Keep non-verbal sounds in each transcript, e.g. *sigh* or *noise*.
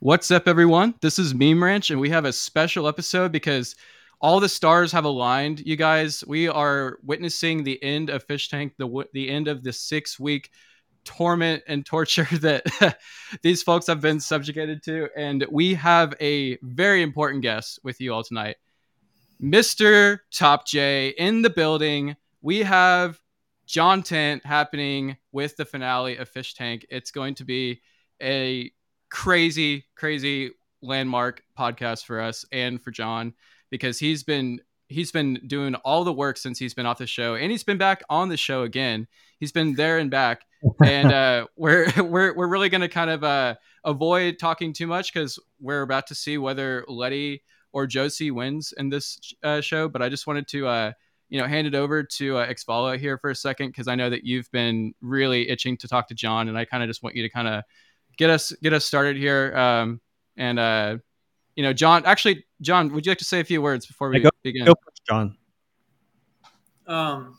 What's up, everyone? This is Meme Ranch, and we have a special episode because all the stars have aligned. You guys, we are witnessing the end of Fish Tank, the the end of the six week torment and torture *laughs* that *laughs* these folks have been subjugated to, and we have a very important guest with you all tonight, Mister Top J in the building. We have Jontent happening with the finale of Fish Tank. It's going to be a crazy, crazy landmark podcast for us and for Jon because he's been he's been doing all the work since he's been off the show and he's been back on the show again. He's been there and back. and uh, *laughs* we're we're we're really going to kind of uh, avoid talking too much because we're about to see whether Letty or Josie wins in this uh, show. But I just wanted to uh, you know hand it over to uh, Xvala here for a second because I know that you've been really itching to talk to Jon, and I kind of just want you to kind of get us get us started here. Um, and uh, you know, Jon. Actually, Jon, would you like to say a few words before we go, begin? Go first, Jon. Um,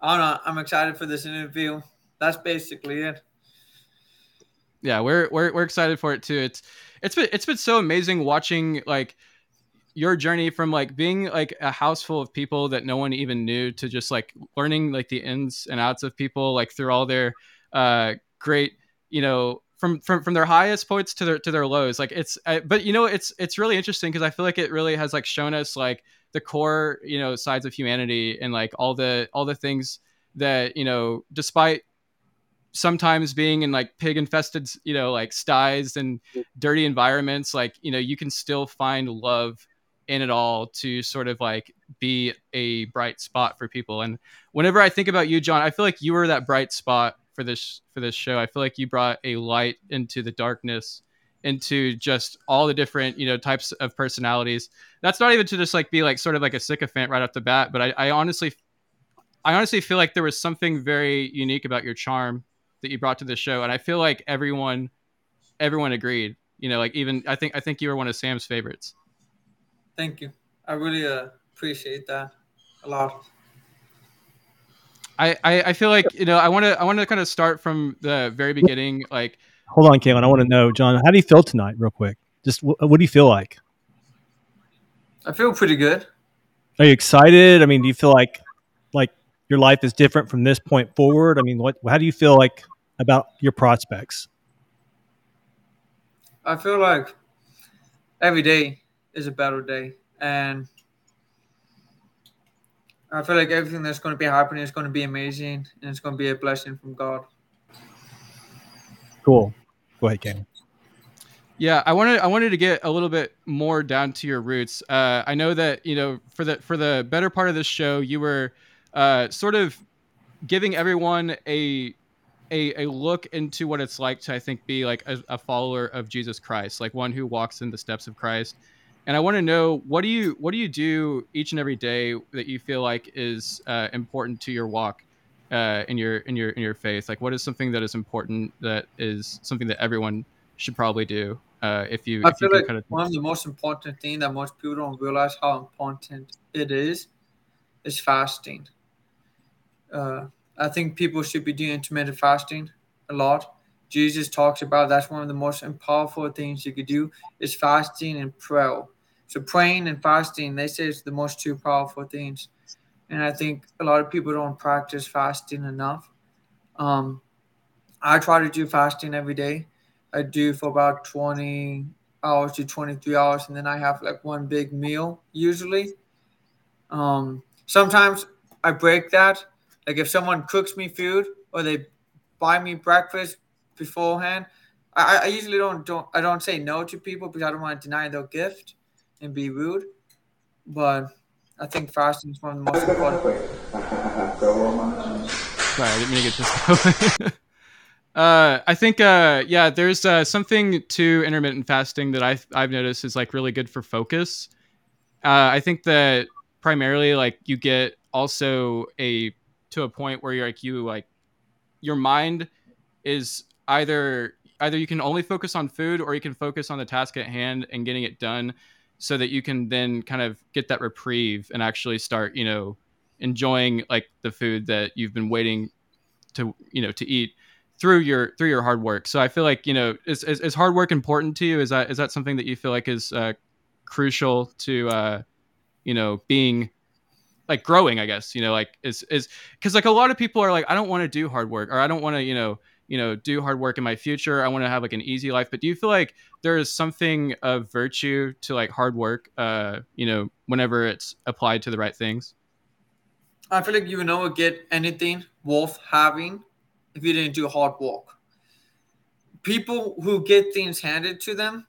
I don't know. I'm excited for this interview. That's basically it. Yeah, we're we're we're excited for it too. It's it's been it's been so amazing watching like your journey from like being like a house full of people that no one even knew to just like learning like the ins and outs of people like through all their uh great you know from from from their highest points to their to their lows like it's uh, but you know it's it's really interesting because i feel like it really has like shown us like the core you know sides of humanity and like all the all the things that you know despite sometimes being in like pig infested you know like styes and dirty environments like you know you can still find love in it all to sort of like be a bright spot for people. And whenever i think about you jon i feel like you were that bright spot for this for this show. I feel like you brought a light into the darkness, into just all the different you know types of personalities. That's not even to just like be like sort of like a sycophant right off the bat, but I, I honestly, I honestly feel like there was something very unique about your charm that you brought to the show, and I feel like everyone, everyone agreed. You know, like even I think I think you were one of Sam's favorites. Thank you. I really uh, appreciate that a lot. I, I, feel like you know I want to I want to kind of start from the very beginning. Like, hold on, Kalen. I want to know, Jon, how do you feel tonight, real quick? Just what, what do you feel like? I feel pretty good. Are you excited? I mean, do you feel like like your life is different from this point forward? I mean, what how do you feel like about your prospects? I feel like every day is a better day, and I feel like everything that's going to be happening is going to be amazing and it's going to be a blessing from God. Cool. Go ahead, Ken. Yeah, I wanted I wanted to get a little bit more down to your roots. Uh, I know that you know for the for the better part of this show, you were uh, sort of giving everyone a, a a look into what it's like to I think be like a, a follower of Jesus Christ, like one who walks in the steps of Christ and I want to know what do you what do you do each and every day that you feel like is uh, important to your walk uh, in your in your in your faith? Like, what is something that is important that is something that everyone should probably do? Uh, if you, I if feel you like kind of... one of the most important thing that most people don't realize how important it is is fasting. Uh, I think people should be doing intermittent fasting a lot. Jesus talks about that's one of the most powerful things you could do is fasting and prayer. So praying and fasting, they say it's the most two powerful things. And I think a lot of people don't practice fasting enough. Um, I try to do fasting every day. I do for about 20 hours to 23 hours, and then I have like one big meal usually. Um, sometimes I break that. Like if someone cooks me food or they buy me breakfast beforehand, I, I usually don't don't I don't say no to people because I don't want to deny their gift and be rude. But I think fasting is one of the most important. Sorry, I didn't mean to get this. *laughs* uh, I think, uh, yeah, there's uh, something to intermittent fasting that I've, I've noticed is like really good for focus. Uh, I think that primarily, like, you get also a to a point where you're like you like your mind is either either you can only focus on food or you can focus on the task at hand and getting it done so that you can then kind of get that reprieve and actually start you know enjoying like the food that you've been waiting to you know to eat through your through your hard work. So I feel like you know is, is, is hard work important to you? Is that is that something that you feel like is uh, crucial to uh, you know being like growing? I guess you know like is is because like a lot of people are like I don't want to do hard work or I don't want to you know you know do hard work in my future. I want to have like an easy life. But do you feel like there is something of virtue to like hard work? Uh, you know whenever it's applied to the right things. I feel like you will never get anything worth having if you didn't do hard work. People who get things handed to them,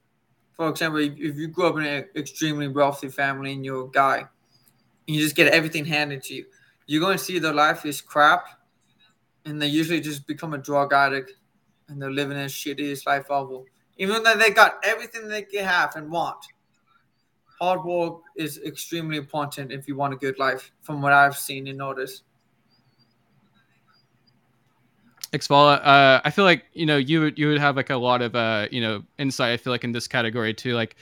for example, if you grew up in an extremely wealthy family and you're a guy, and you just get everything handed to you, you're going to see their life is crap, and they usually just become a drug addict, and they're living a shittiest life ever. Even though they got everything they can have and want, hard work is extremely important if you want a good life, from what I've seen and noticed. Xvala, uh, I feel like you know you would you would have like a lot of uh, you know insight. I feel like in this category too. Like,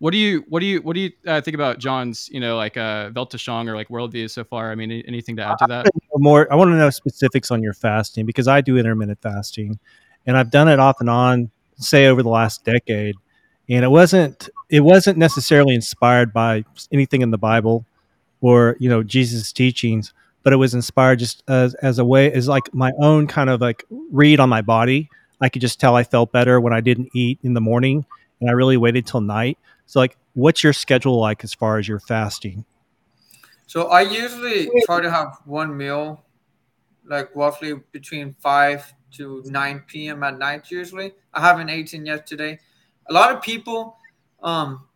what do you what do you what do you uh, think about Jon's you know like uh, Weltanschauung or like worldview so far? I mean, anything to add to that? More, I want to know specifics on your fasting because I do intermittent fasting, and I've done it off and on, say over the last decade, and it wasn't it wasn't necessarily inspired by anything in the Bible or you know Jesus' teachings but it was inspired just as, as a way as like my own kind of like read on my body i could just tell i felt better when i didn't eat in the morning and i really waited till night so like what's your schedule like as far as your fasting? So i usually try to have one meal like roughly between 5 to 9 p.m at night usually. I haven't eaten yet today. A lot of people um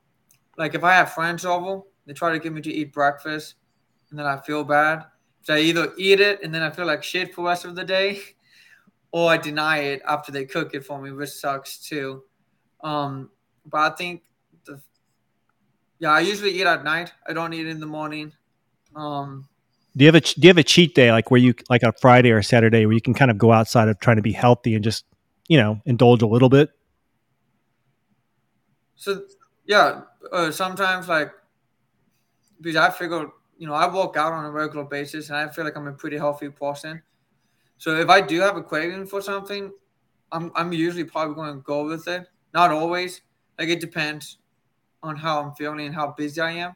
like if i have friends over they try to get me to eat breakfast and then i feel bad. So I either eat it and then I feel like shit for the rest of the day, *laughs* or I deny it after they cook it for me, which sucks too. Um, but I think yeah, I usually eat at night. I don't eat in the morning. Um, do you have a do you have a cheat day like where you like a Friday or a Saturday where you can kind of go outside of trying to be healthy and just you know indulge a little bit? So yeah, uh, sometimes like because I figure you know, I work out on a regular basis and I feel like I'm a pretty healthy person. So if I do have a craving for something, I'm I'm usually probably going to go with it. Not always. Like it depends on how I'm feeling and how busy I am.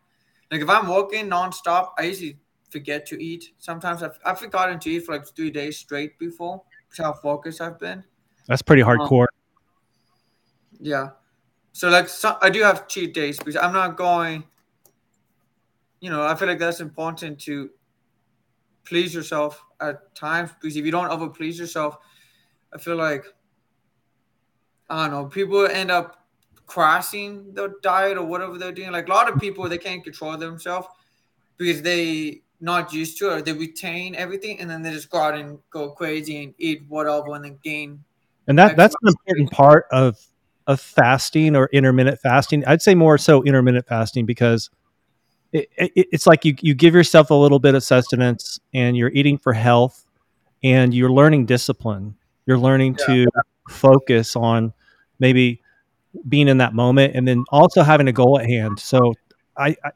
Like if I'm working nonstop, I usually forget to eat. Sometimes I've, I've forgotten to eat for like three days straight before. That's how focused I've been. That's pretty um, hardcore. Um, yeah. So like so, I do have cheat days because I'm not going – you know, I feel like that's important to please yourself at times because if you don't over please yourself, I feel like I don't know, people end up crashing their diet or whatever they're doing. Like a lot of people they can't control themselves because they not used to it. They retain everything and then they just go out and go crazy and eat whatever and then gain. And that that's an important part of of fasting or intermittent fasting. I'd say more so intermittent fasting because it, it, it's like you, you give yourself a little bit of sustenance and you're eating for health and you're learning discipline. You're learning yeah. to focus on maybe being in that moment and then also having a goal at hand. So I, I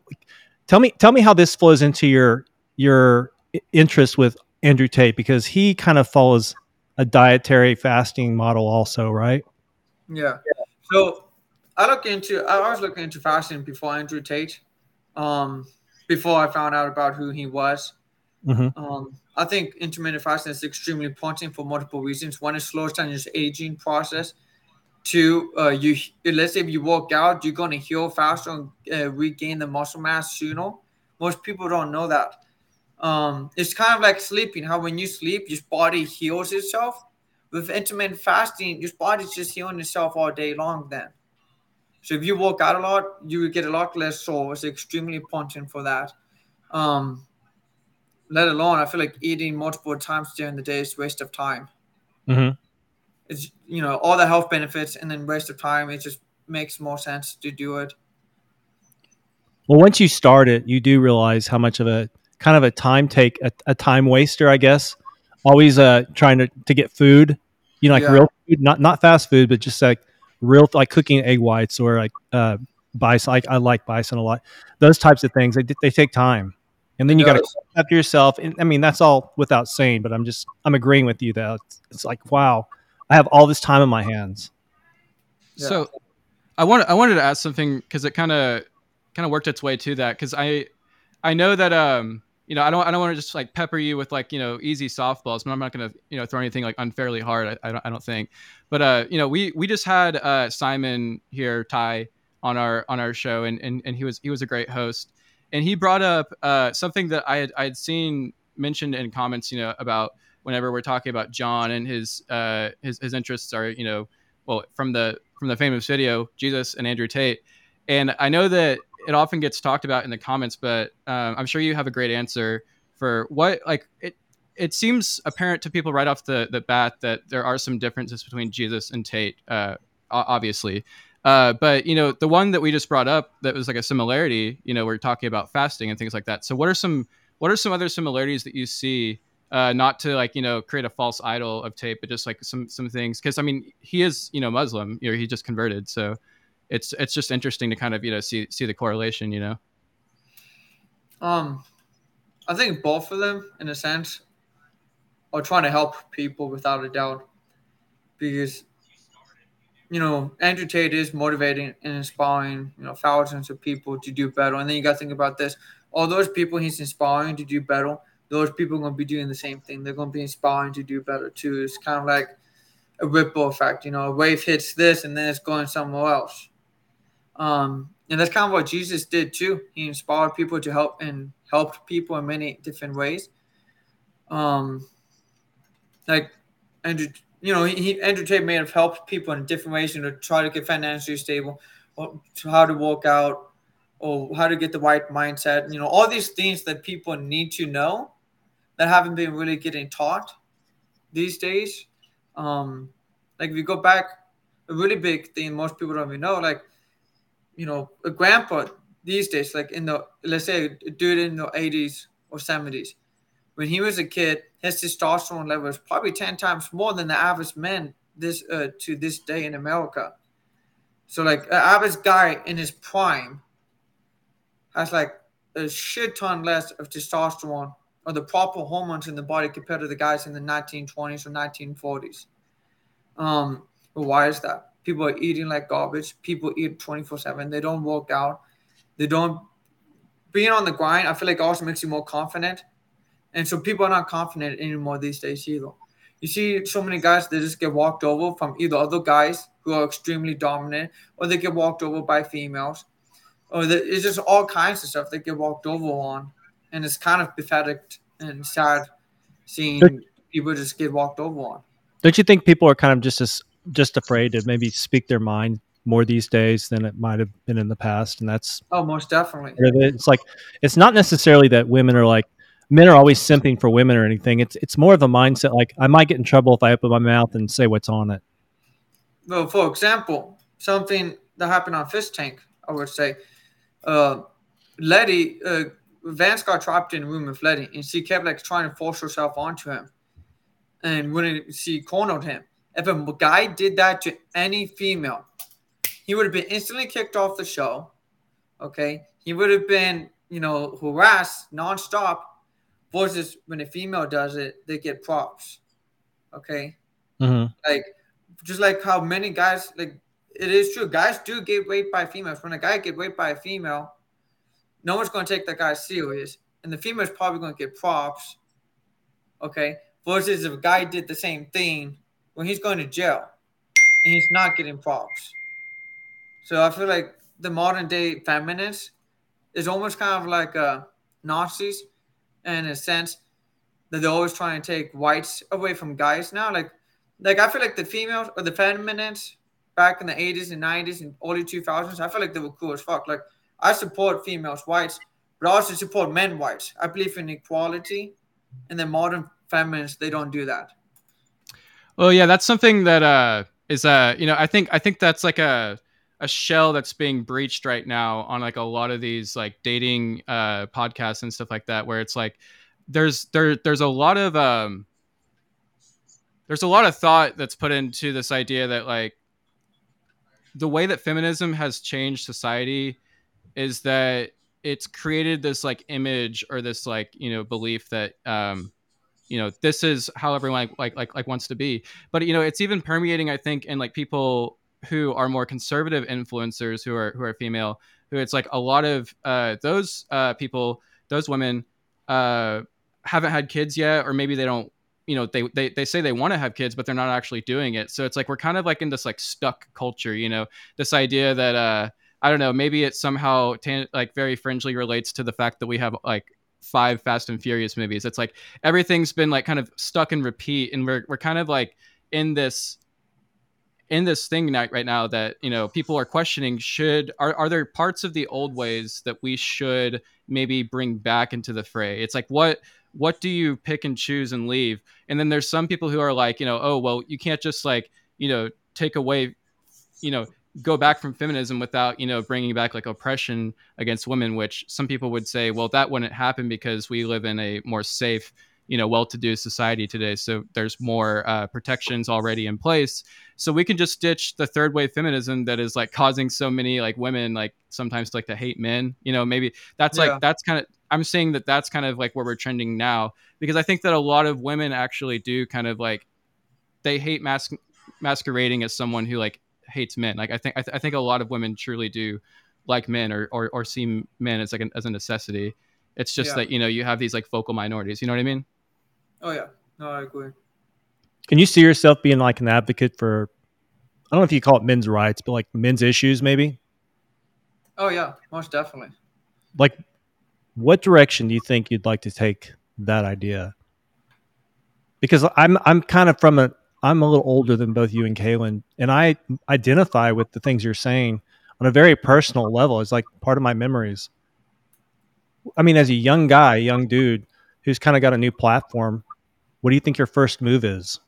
tell me tell me how this flows into your your interest with Andrew Tate because he kind of follows a dietary fasting model also, right? Yeah. So I look into I was looking into fasting before Andrew Tate um, before I found out about who he was. Mm-hmm. Um, I think intermittent fasting is extremely important for multiple reasons. One, it slows down your aging process. Two, uh, you let's say if you work out, you're going to heal faster and uh, regain the muscle mass sooner. Most people don't know that. Um, it's kind of like sleeping. How when you sleep, your body heals itself. With intermittent fasting, your body's just healing itself all day long. Then, so if you work out a lot, you will get a lot less sore. It's extremely important for that. Um, let alone, I feel like eating multiple times during the day is waste of time. Mm-hmm. It's you know all the health benefits and then waste of time. It just makes more sense to do it. Well, once you start it, you do realize how much of a kind of a time take, a, a time waster, I guess. Always uh, trying to, to get food, you know, like yeah. real food, not not fast food, but just like real like cooking egg whites or like uh, bison. Like I like bison a lot. Those types of things they they take time, and then you got to after yourself. And I mean that's all without saying, but I'm just I'm agreeing with you that it's, it's like wow, I have all this time on my hands. Yeah. So, I wanted I wanted to ask something because it kind of kind of worked its way to that because I I know that um you know I don't I don't want to just like pepper you with like you know easy softballs, but I'm not gonna you know throw anything like unfairly hard. I, I don't I don't think, but uh you know we we just had uh Simon here Ty on our on our show and and and he was he was a great host and he brought up uh something that I had I had seen mentioned in comments you know about whenever we're talking about Jon and his uh, his his interests are you know well from the from the famous video Jesus and Andrew Tate, and I know that it often gets talked about in the comments, but um, I'm sure you have a great answer for what like it. It seems apparent to people right off the, the bat that there are some differences between Jesus and Tate, uh, obviously. Uh, but you know, the one that we just brought up that was like a similarity, you know, we're talking about fasting and things like that. So, what are some what are some other similarities that you see uh, not to like you know create a false idol of Tate, but just like some some things. Because I mean, he is you know Muslim, you know, he just converted, so it's it's just interesting to kind of you know see see the correlation, you know. Um, I think both of them, in a sense, are trying to help people without a doubt, because you know Andrew Tate is motivating and inspiring you know thousands of people to do better, and then you got to think about this: all those people he's inspiring to do better those people are going to be doing the same thing. They're going to be inspiring to do better too. It's kind of like a ripple effect. You know, a wave hits this and then it's going somewhere else. Um, and that's kind of what Jesus did too. He inspired people to help and helped people in many different ways. Um, like Andrew, you know, he, Andrew Tate may have helped people in different ways, you know, try to get financially stable, or how to work out, or how to get the right mindset. You know, all these things that people need to know that haven't been really getting taught these days. Um, like if you go back, a really big thing most people don't even know, like you know, a grandpa these days, like in the let's say a dude in the 80s or 70s, when he was a kid, his testosterone level was probably 10 times more than the average man this uh, to this day in America. So like an average guy in his prime has like a shit ton less of testosterone or the proper hormones in the body compared to the guys in the 1920s or 1940s. Um, why is that? People are eating like garbage. People eat 24 7. They don't work out. They don't. Being on the grind, I feel like also makes you more confident. And so people are not confident anymore these days either. You see so many guys they just get walked over from either other guys who are extremely dominant or they get walked over by females. Or it's just all kinds of stuff they get walked over on and it's kind of pathetic and sad seeing people just get walked over on. Don't you think people are kind of just as, just afraid to maybe speak their mind more these days than it might have been in the past? And that's oh, most definitely. It's like it's not necessarily that women are like men are always simping for women or anything. It's it's more of a mindset like I might get in trouble if I open my mouth and say what's on it. Well, for example, something that happened on Fish Tank, I would say, uh, Letty uh, Vance got trapped in a room with Letty, and she kept like trying to force herself onto him, and when she cornered him, if a guy did that to any female, he would have been instantly kicked off the show. Okay, he would have been you know harassed nonstop. Versus when a female does it, they get props. Okay, mm-hmm. like just like how many guys like it is true. Guys do get raped by females. When a guy get raped by a female, no one's going to take that guy serious, and the female's probably going to get props. Okay, versus if a guy did the same thing, when he's going to jail, and he's not getting props. So I feel like the modern day feminists is almost kind of like uh, Nazis, in a sense that they're always trying to take whites away from guys now. Like, like I feel like the females or the feminists back in the 80s and 90s and early 2000s, I feel like they were cool as fuck. Like I support females whites, but I also support men whites. I believe in equality, and the modern feminists they don't do that. Well, yeah, that's something that uh, is uh, you know, I think I think that's like a a shell that's being breached right now on like a lot of these like dating uh podcasts and stuff like that, where it's like there's there there's a lot of um there's a lot of thought that's put into this idea that like the way that feminism has changed society is that it's created this like image or this like you know belief that um you know this is how everyone like like like, wants to be. But you know it's even permeating i think in like people who are more conservative influencers who are who are female who it's like a lot of uh, those uh, people those women uh, haven't had kids yet or maybe they don't you know they they, they say they want to have kids but they're not actually doing it. So it's like we're kind of like in this like stuck culture you know? This idea that uh i don't know maybe it somehow tan- like very fringely relates to the fact that we have like five fast and furious movies. It's like everything's been like kind of stuck in repeat and we're, we're kind of like in this in this thing right now that you know people are questioning should are, are there parts of the old ways that we should maybe bring back into the fray? It's like what what do you pick and choose and leave? And then there's some people who are like you know oh well you can't just like you know take away you know go back from feminism without you know bringing back like oppression against women which some people would say well that wouldn't happen because we live in a more safe you know well-to-do society today. So there's more uh, protections already in place. So we can just stitch the third wave feminism that is like causing so many like women like sometimes like to hate men. You know maybe that's yeah. like that's kind of i'm saying that that's kind of like where we're trending now because i think that a lot of women actually do kind of like they hate mas- masquerading as someone who like hates men like i think I, th- I think a lot of women truly do like men or or, or see men as like an, as a necessity it's just yeah. that you know you have these like vocal minorities you know what i mean Oh yeah, no, I agree. Can you see yourself being like an advocate for? I don't know if you call it men's rights, but like men's issues, maybe. Oh yeah, most definitely. Like, what direction do you think you'd like to take that idea? Because I'm I'm kind of from a I'm a little older than both you and Kaylin, and I identify with the things you're saying on a very personal level. It's like part of my memories. I mean, as a young guy, young dude who's kind of got a new platform, what do you think your first move is?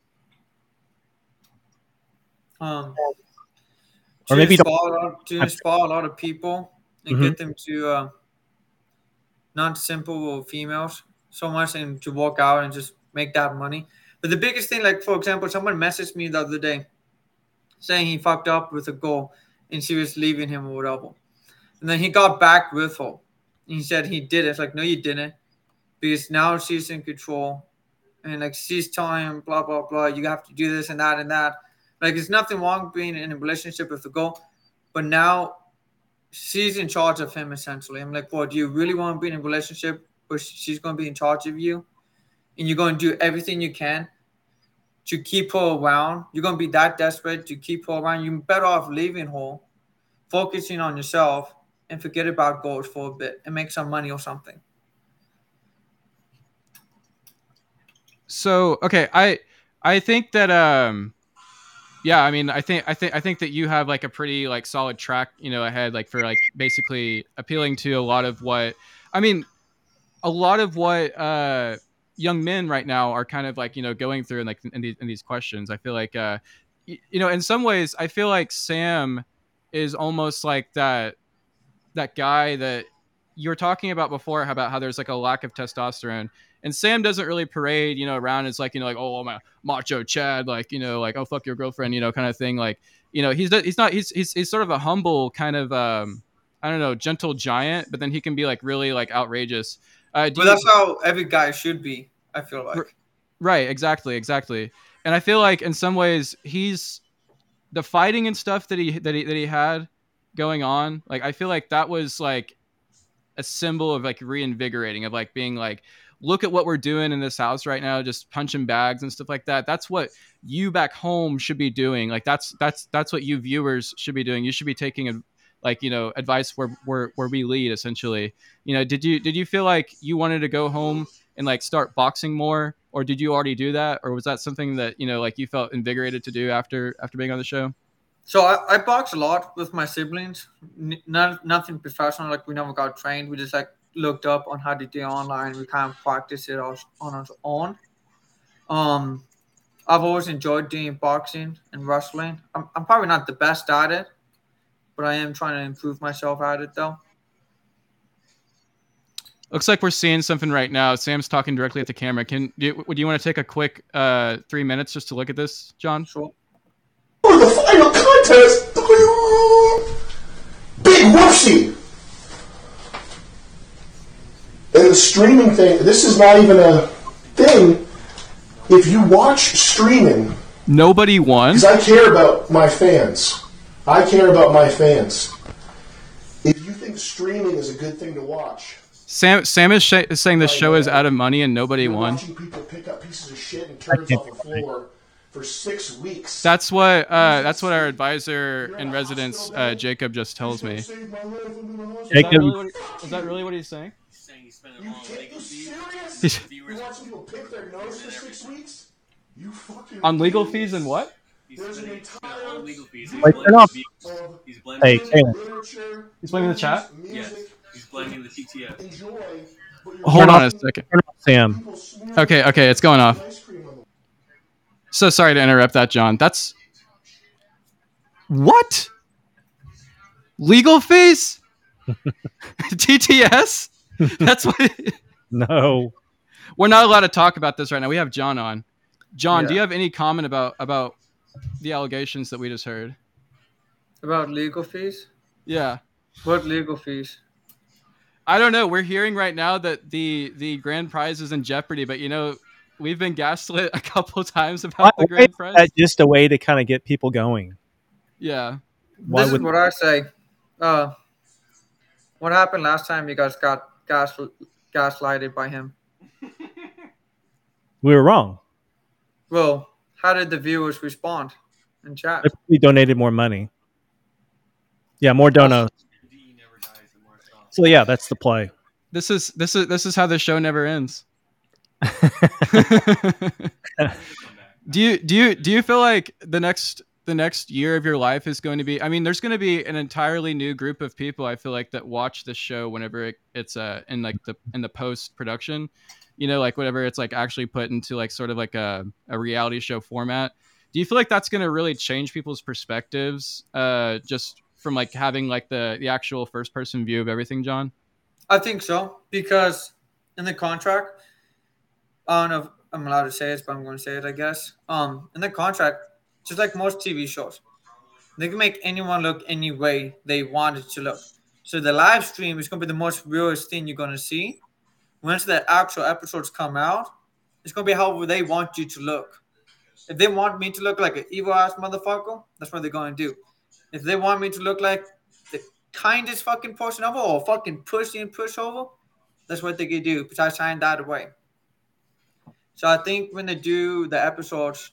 Um, or maybe inspire, to inspire a lot of people and mm-hmm. get them to uh, not simple females so much and to walk out and just make that money. But the biggest thing, like for example, someone messaged me the other day saying he fucked up with a girl and she was leaving him or whatever. And then he got back with her. And he said he did it. It's like, no, you didn't. Because now she's in control and like she's telling him blah blah blah you have to do this and that and that like there's nothing wrong being in a relationship with a girl but now she's in charge of him essentially i'm like well do you really want to be in a relationship where she's going to be in charge of you and you're going to do everything you can to keep her around. You're to be that desperate to keep her around. You're better off leaving her focusing on yourself and forget about goals for a bit and make some money or something. So okay, I I think that um yeah, I mean, I think I think I think that you have like a pretty like solid track, you know, ahead like for like basically appealing to a lot of what I mean, a lot of what uh young men right now are kind of like, you know, going through and like in these in these questions. I feel like uh you know, in some ways I feel like Sam is almost like that that guy that you were talking about before about how there's like a lack of testosterone and Sam doesn't really parade, you know, around as like, you know, like, oh, I'm macho Chad, like, you know, like, oh, fuck your girlfriend, you know, kind of thing. Like, you know, he's he's not he's he's, he's sort of a humble kind of um, I don't know, gentle giant, but then he can be like really like outrageous. Uh, but you, that's how every guy should be. I feel like. Right. Exactly. Exactly. And I feel like in some ways he's the fighting and stuff that he that he that he had going on. Like I feel like that was like a symbol of like reinvigorating of like being like look at what we're doing in this house right now just punching bags and stuff like that that's what you back home should be doing like that's that's that's what you viewers should be doing you should be taking a, like you know advice where where where we lead essentially you know did you did you feel like you wanted to go home and like start boxing more or did you already do that or was that something that you know like you felt invigorated to do after after being on the show so I, I box a lot with my siblings. N- not, nothing professional. Like we never got trained. We just like looked up on how to do online. We kind of practiced it on our own. Um, I've always enjoyed doing boxing and wrestling. I'm, I'm probably not the best at it, but I am trying to improve myself at it though. Looks like we're seeing something right now. Sam's talking directly at the camera. Can do, would you want to take a quick uh, three minutes just to look at this, Jon? Sure. For the final contest, Big whoopsie and the streaming thing, this is not even a thing. if you watch streaming, Nobody won. because I care about my fans, I care about my fans. If you think streaming is a good thing to watch, Sam Sam is, sh- is saying this show is out of money and nobody you're won. watching people pick up pieces of shit and turds off the floor for six weeks. That's what uh, that's what our advisor in residence uh, Jacob just tells me. Is Saved my life. I'm in the hospital. Jacob, is that really what he's saying? saying he's spending You all on can't- legal fees. serious? You Viewers watching people pick their nose for six weeks? You fucking On legal fees and what? He's There's an spending, spending all on legal fees. He's Wait, blaming turn the He's blaming Hey, the, Caleb. literature. He's blaming the chat? yes, Music. he's blaming the TTS. Enjoy. but you're Hold on a watching second. Turn off Sam. people smear Okay, okay, it's going off. ice cream on So sorry to interrupt that, Jon. That's what? Legal fees? *laughs* TTS? That's what No. we're not allowed to talk about this right now. We have Jon on. Jon, do you have any comment about about the allegations that we just heard? About legal fees? Yeah. What legal fees? I don't know. We're hearing right now that the the grand prize is in jeopardy, but you know, we've been gaslit a couple times about the grand prize. that just a way to kind of get people going? Yeah. Why this would is what I say. Uh, what happened last time you guys got gas gaslighted by him? we were wrong? Well, how did the viewers respond in chat? We donated more money. Yeah, more donos. D never dies in more stuff. So yeah, that's the play. This is this is this is how the show never ends. *laughs* do you do you do you feel like the next the next year of your life is going to be i mean there's going to be an entirely new group of people i feel like that watch this show whenever it, it's uh in like the in the post production you know like whatever it's like actually put into like sort of like a, a reality show format do you feel like that's going to really change people's perspectives uh just from like having like the the actual first person view of everything jon I think so because in the contract, I don't know if I'm allowed to say this, but I'm going to say it, I guess. Um, in the contract, just like most TV shows, they can make anyone look any way they want it to look. So the live stream is going to be the most realist thing you're going to see. Once the actual episodes come out, it's to be how they want you to look. If they want me to look like an evil ass motherfucker, that's what they're to do. If they want me to look like the kindest fucking person ever or fucking pussy and pushover, that's what they can do. Because I signed that away. So I think when they do the episodes,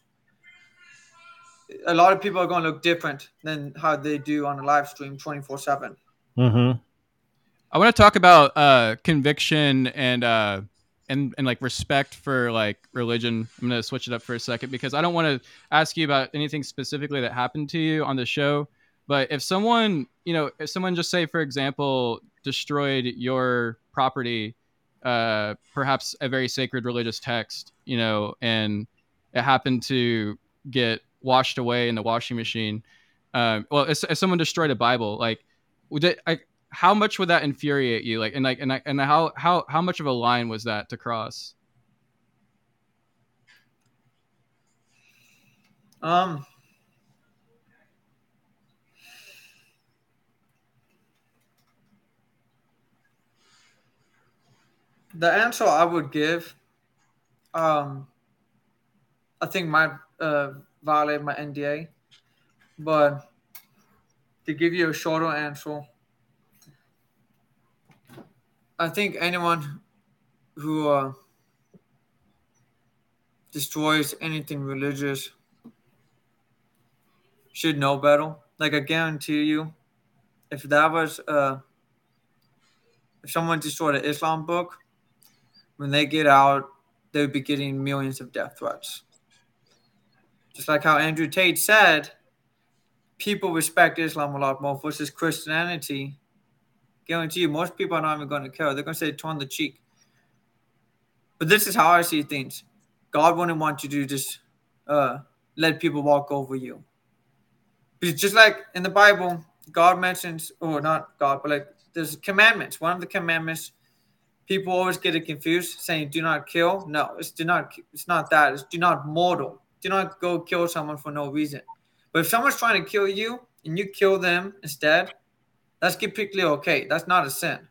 a lot of people are to look different than how they do on a live stream 24 7. Mm-hmm. I want to talk about uh, conviction and uh, and and like respect for like religion. I'm gonna switch it up for a second because I don't want to ask you about anything specifically that happened to you on the show. But if someone, you know, if someone just say, for example, destroyed your property, uh, perhaps a very sacred religious text, you know, and it happened to get washed away in the washing machine. Um, well, if, if someone destroyed a Bible, like, it, I, how much would that infuriate you? Like, and like, and, and how how how much of a line was that to cross? Um, the answer I would give, um, I think might uh, violate my NDA, but to give you a shorter answer, I think anyone who uh, destroys anything religious should know better. Like I guarantee you, if that was uh, if someone destroyed an Islam book, when they get out, they would be getting millions of death threats. Just like how Andrew Tate said, people respect Islam a lot more versus Christianity. Guarantee you, most people are not even going to care. They're going to say turn the cheek. But this is how I see things. God wouldn't want you to just uh, let people walk over you. Because just like in the Bible, God mentions, or not God, but like there's commandments. One of the commandments, people always get it confused, saying "do not kill." No, it's do not. It's not that. It's do not mortal. Do not go kill someone for no reason. But if someone's trying to kill you and you kill them instead, that's completely okay. That's not a sin.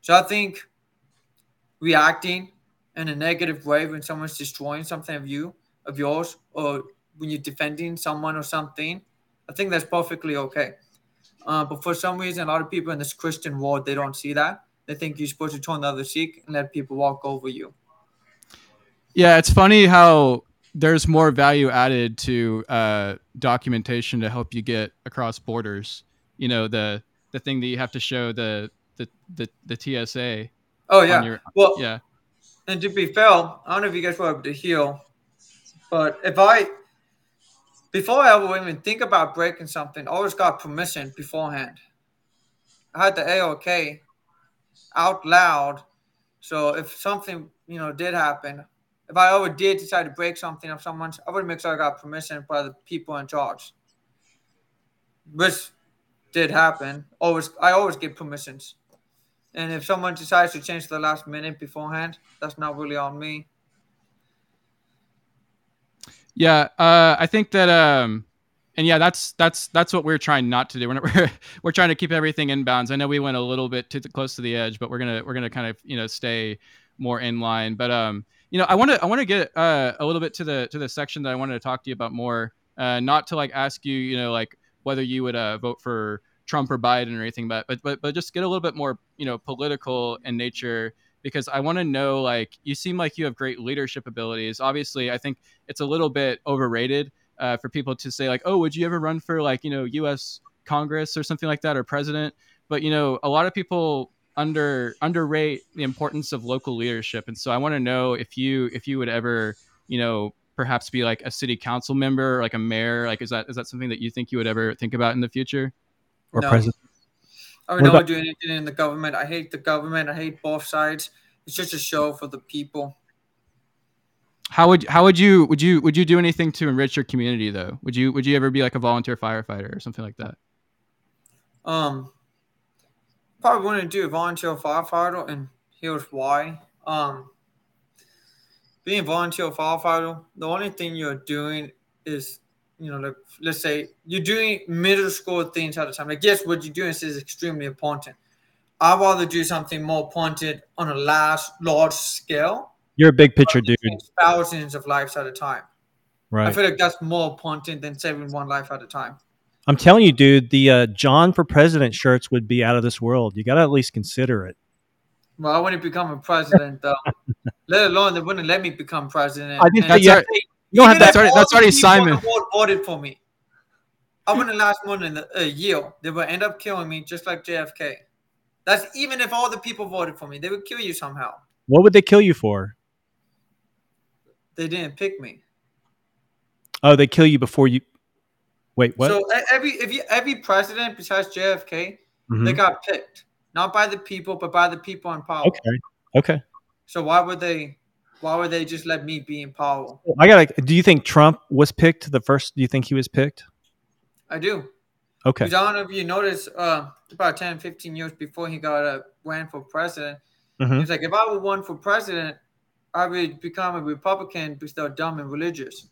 So I think reacting in a negative way when someone's destroying something of you, of yours, or when you're defending someone or something, I think that's perfectly okay. Uh, but for some reason, a lot of people in this Christian world they don't see that. They think you're supposed to turn the other cheek and let people walk over you. Yeah, it's funny how there's more value added to uh, documentation to help you get across borders. You know, the the thing that you have to show the the the, the TSA. Oh yeah. your- well, yeah. And to be fair, I don't know if you guys were able to heal, but if I, before I ever even think about breaking something, I always got permission beforehand. I had the AOK out loud. So if something, you know, did happen, if I ever did decide to break something of someone's, I would make sure I got permission by the people in charge. Which did happen. Always, I always get permissions. And if someone decides to change the last minute beforehand, that's not really on me. Yeah, uh, I think that, um, and yeah, that's that's that's what we're trying not to do. We're not, *laughs* we're, we're trying to keep everything in bounds. I know we went a little bit too close to the edge, but we're gonna we're gonna kind of you know stay more in line. But um, you know, I want to I want to get uh, a little bit to the to the section that I wanted to talk to you about more. Uh, not to like ask you, you know, like whether you would uh, vote for Trump or Biden or anything, but but but just get a little bit more you know political in nature because I want to know like you seem like you have great leadership abilities. Obviously, I think it's a little bit overrated uh, for people to say like, oh, would you ever run for like you know U.S. Congress or something like that or president? But you know, a lot of people under underrate the importance of local leadership, and so I want to know if you if you would ever you know perhaps be like a city council member or like a mayor like is that is that something that you think you would ever think about in the future or No. president. I would What never about- do anything in the government. I hate the government. I hate both sides. It's just a show for the people. how would how would you would you would you do anything to enrich your community though would you would you ever be like a volunteer firefighter or something like that Um, probably want to do a volunteer firefighter, and here's why. Um, being a volunteer firefighter, the only thing you're doing is, you know, like let's say you're doing middle school things at a time. Like yes, what you're doing is extremely important. I'd rather do something more pointed on a large, large scale, You're a big picture dude, thousands of lives at a time. Right. I feel like that's more pointed than saving one life at a time. I'm telling you, dude, the uh, Jon for President shirts would be out of this world. You got to at least consider it. Well, I wouldn't become a president though. *laughs* let alone they wouldn't let me become president. I think That's you, already- you don't have that. That's already- that's already people on Simon. the board voted for me. I wouldn't last more than a- a year. They would end up killing me, just like JFK. That's even if all the people voted for me, they would kill you somehow. What would they kill you for? They didn't pick me. Oh, they kill you before you. Wait, what? So every if you every president besides JFK, Mhm. they got picked not by the people, but by the people in power. Okay, okay. So why would they? Why would they just let me be in power? I gotta. Do you think Trump was picked the first? Do you think he was picked? I do. Okay. Because I don't know if you noticed, uh, about 10, 15 years before he got uh, ran for president, Mhm. he's like, if I were one for president, I would become a Republican because they're dumb and religious.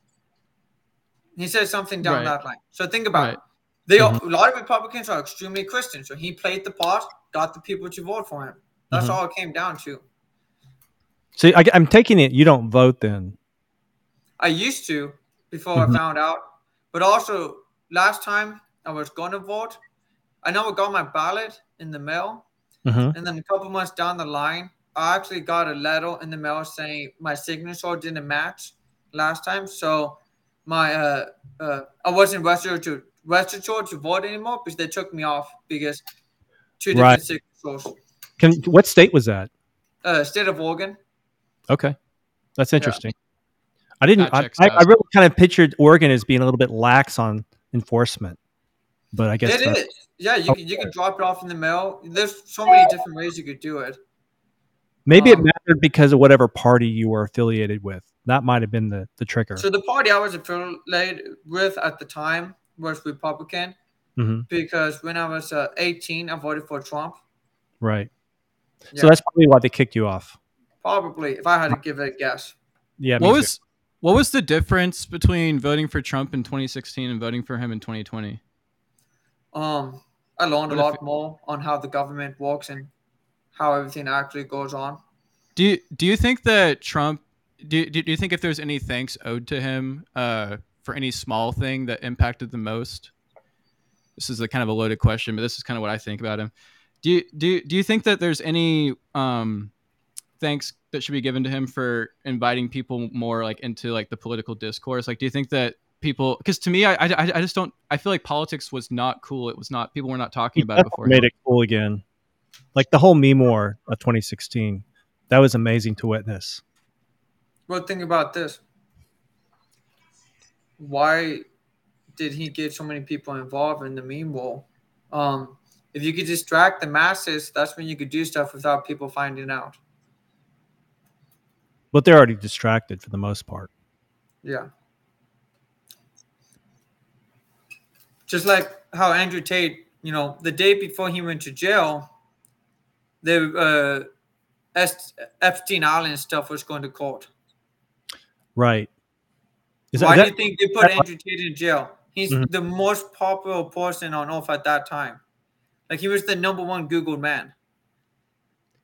He said something down Right. that line. So think about Right. it. They Mm-hmm. a lot of Republicans are extremely Christian. So he played the part, got the people to vote for him. That's Mhm. all it came down to. So I, I'm taking it you don't vote then. I used to before Mhm. I found out, but also last time I was going to vote, I never got my ballot in the mail. Mhm. And then a couple months down the line, I actually got a letter in the mail saying my signature didn't match last time. So my uh, uh I wasn't registered to registered to vote anymore because they took me off because two different Right. signatures. Can what state was that? Uh state of Oregon. Okay, that's interesting. I didn't. I, I, I really kind of pictured Oregon as being a little bit lax on enforcement, but I guess It that's- Yeah, you can you can drop it off in the mail. There's so many different ways you could do it. maybe it um, mattered because of whatever party you were affiliated with. That might have been the the trigger. So the party I was affiliated with at the time was Republican Mhm. because when I was uh, 18, I voted for Trump. Right. Yeah. So that's probably why they kicked you off. Probably, if I had to give it a guess. Yeah. me what too. was what was the difference between voting for Trump in 2016 and voting for him in 2020 Um, I learned a What if lot more on how the government works and how everything actually goes on. Do you, do you think that Trump do, do do you think if there's any thanks owed to him uh, for any small thing that impacted the most? This is a kind of a loaded question, but this is kind of what I think about him. Do you do you- do you think that there's any um, thanks that should be given to him for inviting people more like into like the political discourse? Like, do you think that people? Because to me, I, I I just don't. I feel like politics was not cool. It was not. People were not talking about it before. made it cool again. Like the whole meme war of 2016, that was amazing to witness. Well, think about this. Why did he get so many people involved in the meme war? Um, if you could distract the masses, that's when you could do stuff without people finding out. But they're already distracted for the most part. Yeah. Just like how Andrew Tate, you know, the day before he went to jail, the uh, Epstein Island stuff was going to court. Right. Is Why that, do you think they put Andrew Tate in jail? He's Mhm. the most popular person on earth at that time. Like he was the number one Googled man.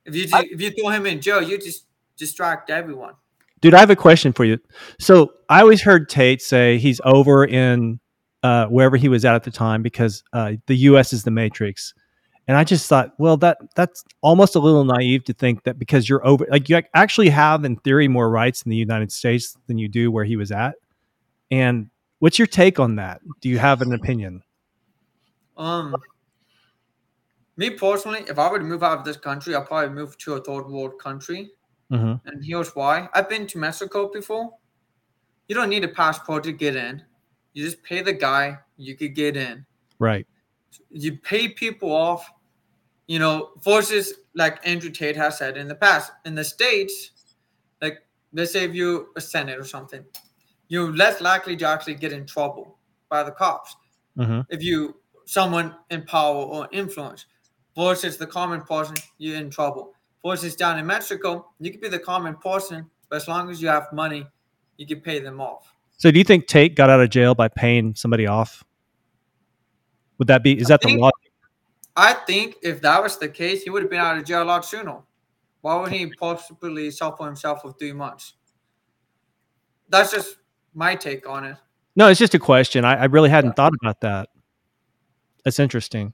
If you I- if you throw him in jail, you just distract everyone. Dude, I have a question for you. So I always heard Tate say he's over in uh, wherever he was at at the time because uh, the U.S. is the Matrix, and I just thought, well, that that's almost a little naive to think that because you're over, like you actually have in theory more rights in the United States than you do where he was at. And what's your take on that? Do you have an opinion? Um, me personally, if I were to move out of this country, I'd probably move to a third world country. hmm And here's why. I've been to Mexico before. You don't need a passport to get in. You just pay the guy, you could get in. Right. You pay people off, you know, versus like Andrew Tate has said in the past. In the States, like let's say if you're a Senate or something, you're less likely to actually get in trouble by the cops hmm if you someone in power or influence versus the common person you're in trouble versus down in mexico you could be the common person but as long as you have money you can pay them off So do you think Tate got out of jail by paying somebody off? Would that be? Is that the think- law? i think if that was the case he would have been out of jail a lot sooner why would he possibly suffer himself for three months that's just my take on it No, it's just a question. I, I really hadn't thought about that. That's interesting.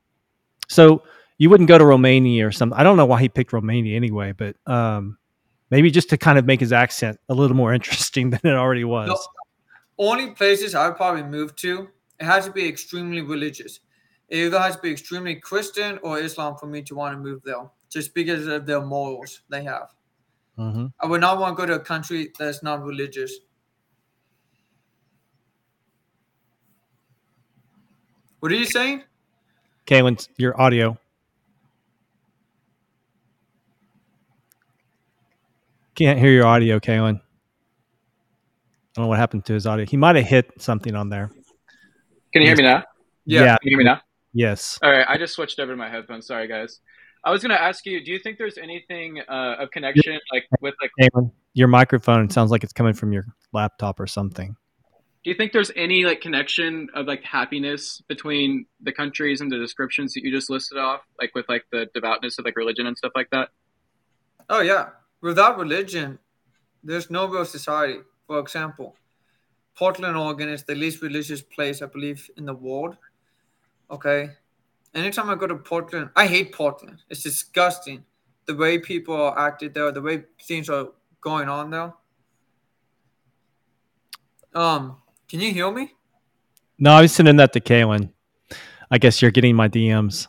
So you wouldn't go to Romania or something. I don't know why he picked Romania anyway, but um, maybe just to kind of make his accent a little more *laughs* interesting than it already was. No. only places I would probably move to, it has to be extremely religious. It either has to be extremely Christian or Islam for me to want to move there, just because of their morals they have. hmm I would not want to go to a country that's not religious. What are you saying? Kaylin, your audio. Can't hear your audio, Kaylin. I don't know what happened to his audio. He might have hit something on there. Can you hear me now? Yeah. Can you hear me now? Yes. All right, I just switched over to my headphones. Sorry, guys. I was gonna ask you, do you think there's anything uh, of connection, like with like, Kaylin, your microphone sounds like it's coming from your laptop or something. Do you think there's any like connection of like happiness between the countries and the descriptions that you just listed off, like with like the devoutness of like religion and stuff like that? Oh yeah. Without religion, there's no real society. For example, Portland, Oregon is the least religious place I believe in the world. Okay. Anytime I go to Portland, I hate Portland. It's disgusting. The way people are acted there, the way things are going on there. Um, can you hear me? No, I was sending that to Kaylin. I guess you're getting my DMs.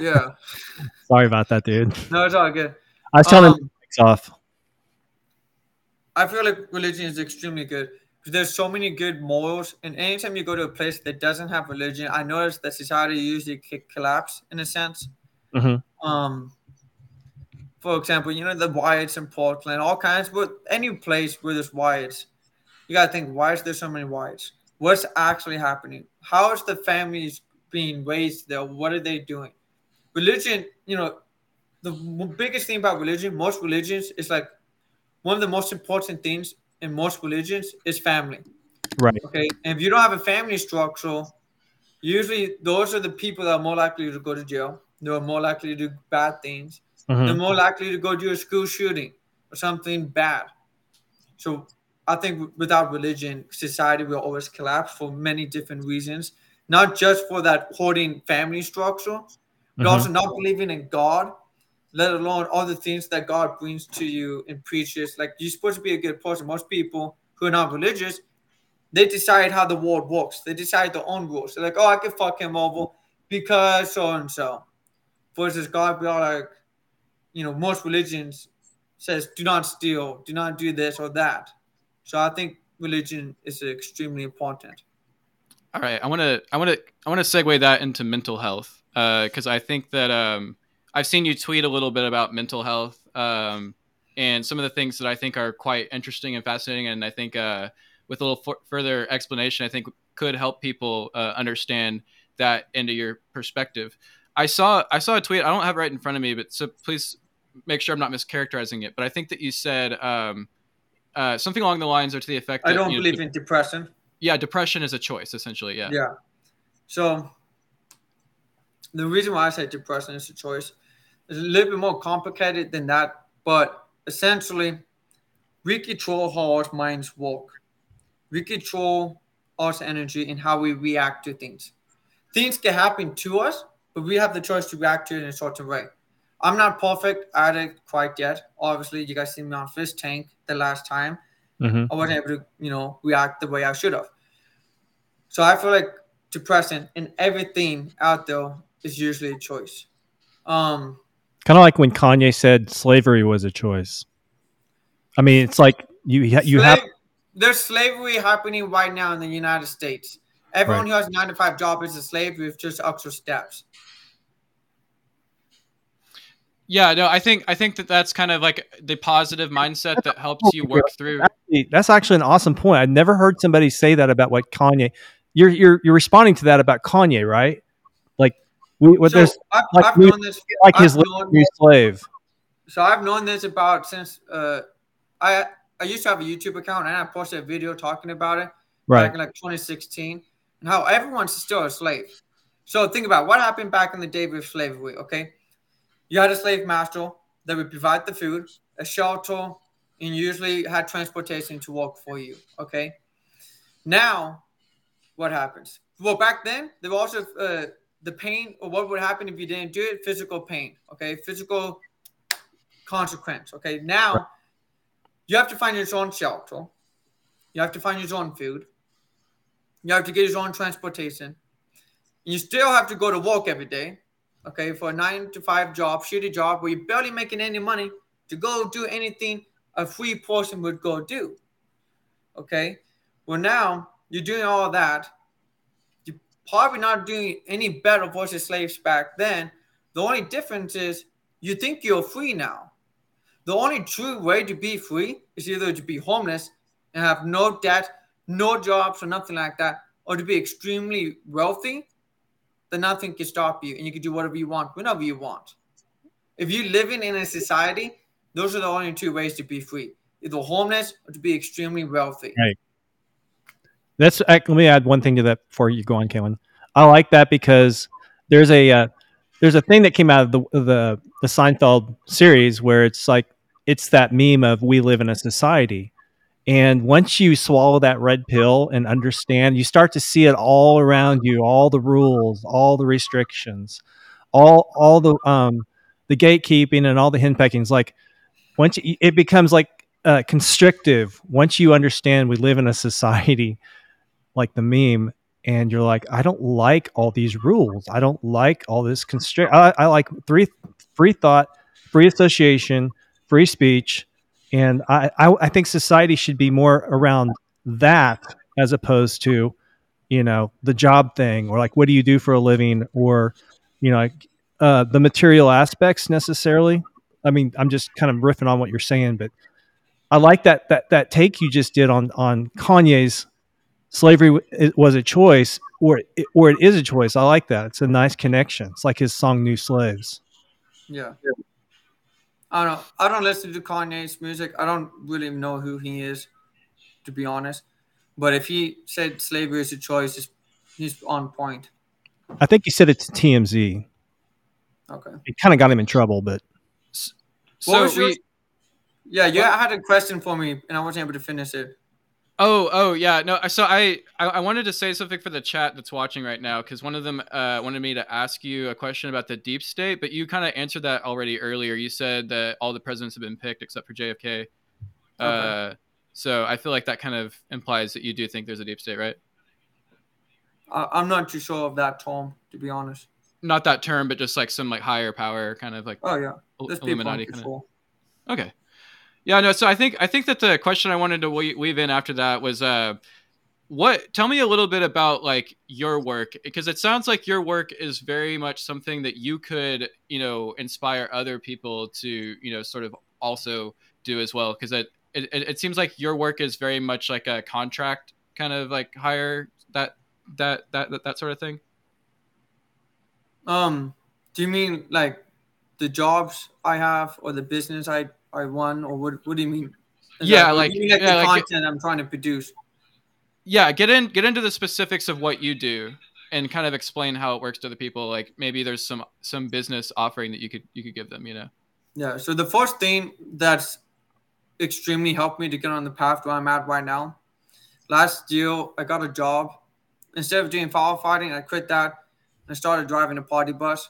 Yeah. *laughs* Sorry about that, dude. no, it's all good. I was telling Um, him off. I feel like religion is extremely good because there's so many good morals. And anytime you go to a place that doesn't have religion, I notice that society usually c- collapse in a sense. Mhm. Um, for example, you know the riots in Portland, all kinds. But any place where there's riots, you gotta think: why is there so many riots? What's actually happening? How is the families being raised there? What are they doing? Religion, you know, the biggest thing about religion, most religions, is like one of the most important things in most religions is family. Right. Okay. And if you don't have a family structure, usually those are the people that are more likely to go to jail. They're more likely to do bad things. They're Mhm. more likely to go do a school shooting. or something bad. So I think without religion, society will always collapse for many different reasons. Not just for that hoarding family structure, but Mhm. also not believing in God, let alone all the things that God brings to you and preaches. Like you're supposed to be a good person. Most people who are not religious, they decide how the world works. They decide their own rules. They're like, oh, I can fuck him over because so and so. Versus God, we are like, you know, most religions says do not steal, do not do this or that. So I think religion is extremely important. All right, I want to I want to I want to segue that into mental health because I think that um, I've seen you tweet a little bit about mental health um, and some of the things that I think are quite interesting and fascinating, and I think uh, with a little further explanation, I think could help people uh, understand that into your perspective. I saw I saw a tweet. I don't have right in front of me, but so please make sure I'm not mischaracterizing it. But I think that you said um, uh, something along the lines or to the effect. I don't you know, believe de- in depression. Yeah, depression is a choice, essentially. Yeah. Yeah. So the reason why I say depression is a choice is a little bit more complicated than that, but essentially, we control how our minds work. We control our energy and how we react to things. Things can happen to us, but we have the choice to react to it in a certain way. I'm not perfect at it quite yet. Obviously, you guys see me on Fish Tank the last time. Mhm. I wasn't able to, you know, react the way I should have. So I feel like depression and everything out there is usually a choice. Um, Kind of like when Kanye said slavery was a choice. I mean, it's like you you have there's slavery happening right now in the United States. Everyone who has a nine to five job is a slave with just extra steps. Yeah, no, I think I think that that's kind of like the positive mindset that helps you work through. actually- that's actually an awesome point. I've never heard somebody say that about what Kanye. You're you're you're responding to that about Kanye, right? Like we what So there's I've, like I've we- known this. like I've his known- new slave. So I've known this about since uh, I I used to have a YouTube account and I posted a video talking about it Right. back in like 2016 and how everyone's still a slave. So think about what happened back in the day with slavery. Okay, you had a slave master that would provide the food, a shelter, and usually had transportation to work for you. Okay, now what happens? Well, back then there were also uh, the pain or what would happen if you didn't do it. Physical pain. Okay, physical consequence. Okay, now you have to find your own shelter. You have to find your own food. You have to get your own transportation. You still have to go to work every day. Okay, for a nine to five job, shitty job where you're barely making any money to go do anything a free person would go do. Okay, well now you're doing all that. You're probably not doing any better versus slaves back then. The only difference is you think you're free now. The only true way to be free is either to be homeless and have no debt, no jobs, or nothing like that, or to be extremely wealthy, then nothing can stop you and you can do whatever you want whenever you want. If you're living in a society, those are the only two ways to be free either homeless or to be extremely wealthy. Right. That's let me add one thing to that before you go on, Kalen. I like that because there's a uh, there's a thing that came out of the the the Seinfeld series where it's like it's that meme of we live in a society, and once you swallow that red pill and understand, you start to see it all around you, all the rules, all the restrictions, all all the um the gatekeeping and all the henpeckings. Like once you, it becomes like uh, constrictive once you understand we live in a society like the meme and you're like i don't like all these rules i don't like all this constrict I, I like free free thought free association free speech and I, I i think society should be more around that as opposed to you know the job thing or like what do you do for a living or you know like uh, the material aspects necessarily i mean i'm just kind of riffing on what you're saying but I like that that that take you just did on on Kanye's slavery it was a choice or it, or it is a choice. I like that. It's a nice connection. It's like his song "New Slaves." Yeah. I don't know. I don't listen to Kanye's music. I don't really know who he is, to be honest. But if he said slavery is a choice, he's, he's on point. I think he said it to TMZ. Okay. It kind of got him in trouble, but So What was we, your- Yeah, you had a question for me, and I wasn't able to finish it. Oh, oh yeah. No, so I, I I wanted to say something for the chat that's watching right now because one of them uh, wanted me to ask you a question about the deep state, but you kind of answered that already earlier. You said that all the presidents have been picked except for JFK. Uh, so I feel like that kind of implies that you do think there's a deep state, right? I, I'm not too sure of that, Tom. To be honest. Not that term, but just like some like higher power kind of like Oh yeah, there's Illuminati kind of. control. Okay. Yeah, no. So I think I think that the question I wanted to weave in after that was, uh, what? Tell me a little bit about like your work because it sounds like your work is very much something that you could, you know, inspire other people to, you know, sort of also do as well. Because it, it it seems like your work is very much like a contract kind of like hire that that that that, that sort of thing. Um, do you mean like the jobs I have or the business I I run, or what? What do you mean? Is Yeah, that- like- you mean like yeah, the like- content I'm trying to produce. yeah get in get into the specifics of what you do and kind of explain how it works to the people like maybe there's some some business offering that you could you could give them you know Yeah. So the first thing that's extremely helped me to get on the path where I'm at right now. Last year, I got a job. Instead of doing firefighting, I quit that and started driving a party bus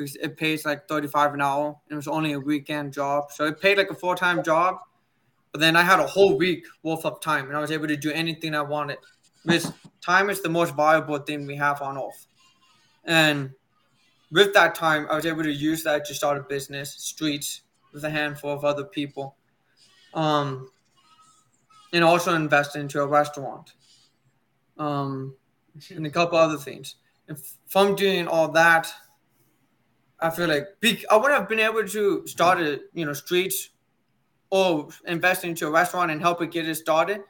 because it pays like 35 an hour. And it was only a weekend job. So it paid like a full time job. But then I had a whole week worth of time and I was able to do anything I wanted. Because time is the most valuable thing we have on earth. And with that time, I was able to use that to start a business, streets, with a handful of other people, um, and also invest into a restaurant, um, and a couple other things. And from doing all that, I feel like I would have been able to start a you know streets or invest into a restaurant and help it get it started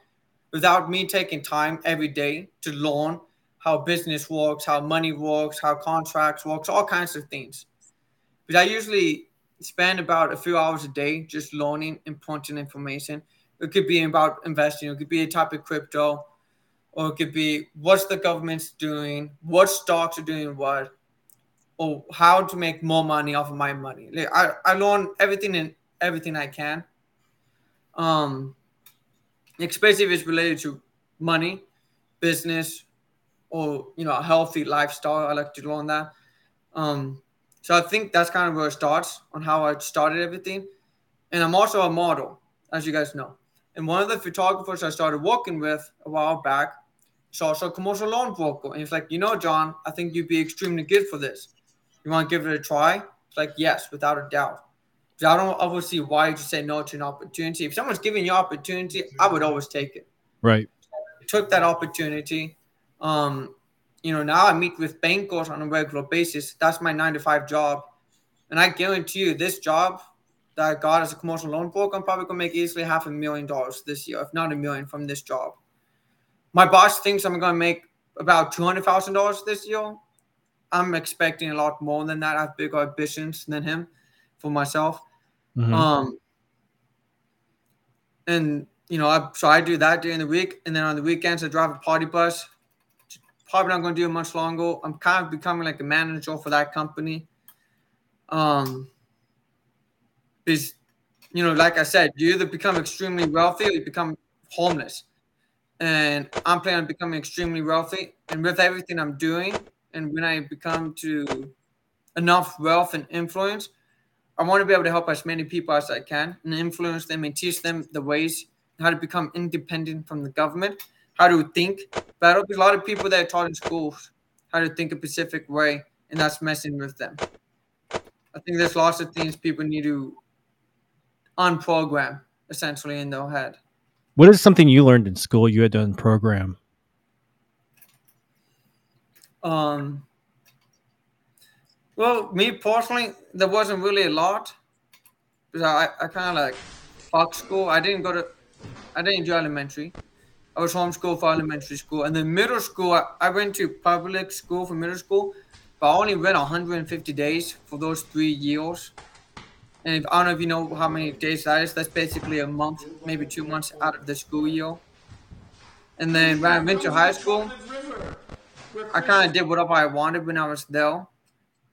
without me taking time every day to learn how business works, how money works, how contracts works, all kinds of things. But I usually spend about a few hours a day just learning important information. It could be about investing, it could be a type of crypto, or it could be what's the government's doing, what stocks are doing what, or how to make more money off of my money. Like I, I learn everything and everything I can. Um especially if it's related to money, business, or you know, a healthy lifestyle. I like to learn that. Um, so I think that's kind of where it starts on how I started everything. And I'm also a model, as you guys know. And one of the photographers I started working with a while back is also a commercial loan broker. And he's like, you know, Jon, I think you'd be extremely good for this. You want to give it a try? It's like, yes, without a doubt. I don't always see why you just say no to an opportunity. If someone's giving you opportunity, I would always take it Right. took that opportunity. Um, you know, now I meet with bankers on a regular basis. That's my nine to five job. And I guarantee you, this job that I got as a commercial loan broker, I'm probably gonna make easily half a million dollars this year, if not a million from this job. My boss thinks I'm gonna make about two hundred thousand dollars this year. I'm expecting a lot more than that. I have bigger ambitions than him for myself. Mhm. Um, and you know, I, so I do that during the week, and then on the weekends I drive a party bus. Probably not going to do it much longer. I'm kind of becoming like a manager for that company. Um, because you know, like I said, you either become extremely wealthy or you become homeless. And I'm planning on becoming extremely wealthy. And with everything I'm doing, and when I become to enough wealth and influence, I want to be able to help as many people as I can and influence them and teach them the ways how to become independent from the government, how to think better. Because a lot of people that are taught in schools how to think a specific way, and that's messing with them. I think there's lots of things people need to unprogram essentially in their head. What is something you learned in school you had to program? Um, well, me personally, there wasn't really a lot because I, I kind of like fuck school. I didn't go to, I didn't do elementary. I was homeschooled for elementary school, and then middle school, I, I went to public school for middle school, but I only went 150 days for those three years. And if, I don't know if you know how many days that is. That's basically a month, maybe two months out of the school year. And then when I went to high school, I kind of did whatever I wanted when I was there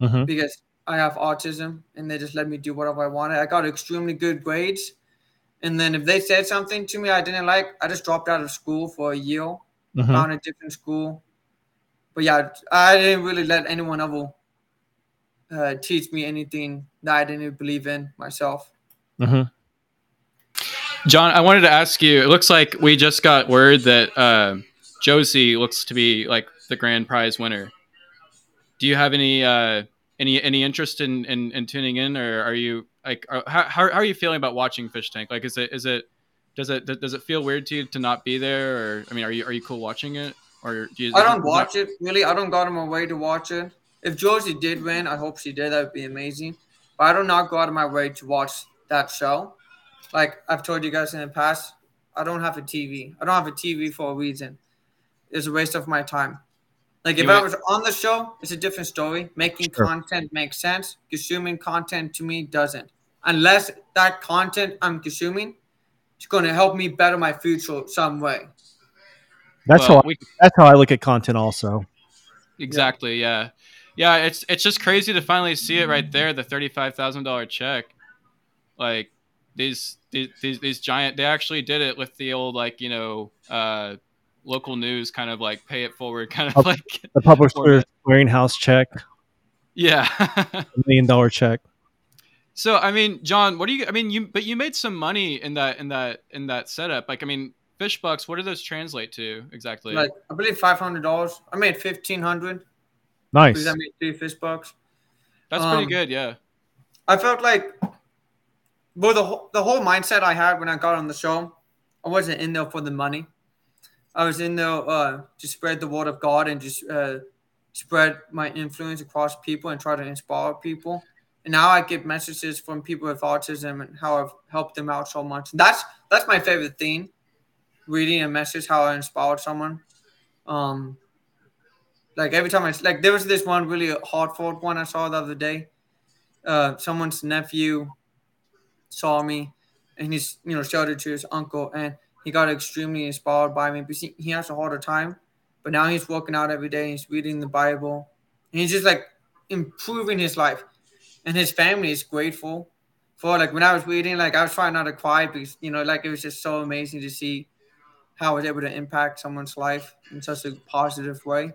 Mhm. because I have autism and they just let me do whatever I wanted. I got extremely good grades And then if they said something to me I didn't like, I just dropped out of school for a year, Mhm. found a different school. But yeah, I didn't really let anyone ever uh, teach me anything that I didn't believe in myself. Mhm. Jon, I wanted to ask you. It looks like we just got word that uh, Josie looks to be like the grand prize winner. Do you have any uh, any any interest in, in, in tuning in, or are you like are, how, how are you feeling about watching Fish Tank? Like, is it is it does it does it feel weird to you to not be there, or I mean, are you are you cool watching it, or do you? I don't watch it really. I don't go out of my way to watch it. If Josie did win, I hope she did. That would be amazing. But I do not go out of my way to watch that show. Like I've told you guys in the past, I don't have a TV. I don't have a TV for a reason. It's a waste of my time. Like if You I was on the show, it's a different story. Making Sure. content makes sense. Consuming content to me doesn't. Unless that content I'm consuming is going to help me better my future some way. That's Well, how we- that's how I look at content. Also, Exactly. Yeah. Yeah. It's it's just crazy to finally see it right there. The thirty five thousand dollar check. Like these, these these these giant. They actually did it with the old like you know uh local news kind of like pay it forward *laughs* kind of like the publisher's Format. clearinghouse check, yeah. *laughs* a million dollar check. so I mean, Jon, what do you? I mean, you but you made some money in that in that in that setup. Like I mean, fish bucks. What do those translate to exactly? Like I believe five hundred dollars. I made fifteen hundred Nice. because I made three fish bucks. That's pretty um, good. Yeah. I felt like, well, the whole, the whole mindset I had when I got on the show, I wasn't in there for the money. I was in there uh, to spread the word of God and just uh, spread my influence across people and try to inspire people. And now I get messages from people with autism and how I've helped them out so much. That's that's my favorite thing, reading a message how I inspired someone. Um, like every time I like, there was this one really heartfelt one I saw the other day uh, someone's nephew saw me and he's you know showed it to his uncle and he got extremely inspired by me he has a harder time but now he's working out every day he's reading the bible and he's just like improving his life and his family is grateful for like when i was reading like i was trying not to cry because you know like it was just so amazing to see how i was able to impact someone's life in such a positive way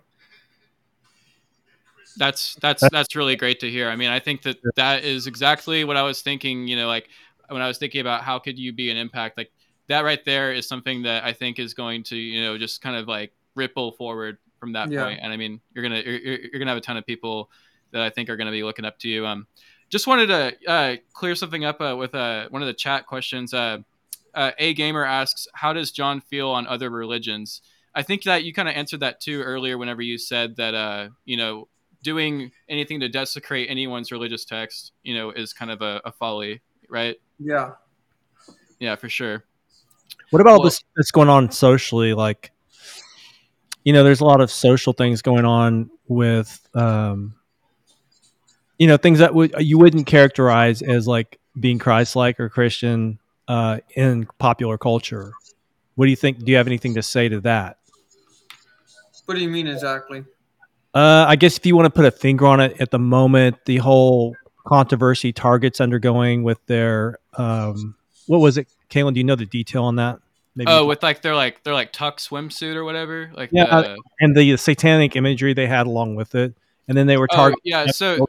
that's that's that's really great to hear. I mean, I think that that is exactly what I was thinking. You know, like when I was thinking about how could you be an impact, like that right there is something that I think is going to you know just kind of like ripple forward from that Yeah. point. And I mean, you're gonna you're, you're gonna have a ton of people that I think are gonna be looking up to you. Um, just wanted to uh, clear something up uh, with uh, one of the chat questions. Uh, uh, a gamer asks, "How does Jon feel on other religions?" I think that you kind of answered that too earlier whenever you said that uh, you know doing anything to desecrate anyone's religious text, you know, is kind of a, a folly, right? yeah Yeah, for sure. What about Well- this that's going on socially? Like, you know, there's a lot of social things going on with, um, you know, things that would you wouldn't characterize as like being Christ-like or Christian uh, in popular culture. What do you think? Do you have anything to say to that? what do you mean exactly Uh, I guess if you want to put a finger on it, at the moment, the whole controversy Target's undergoing with their, um, what was it, Kaylin? Do you know the detail on that? Maybe Oh, with like they're like they're like tuck swimsuit or whatever. Like Yeah, the- and the satanic imagery they had along with it, and then they were oh, targeting. yeah. So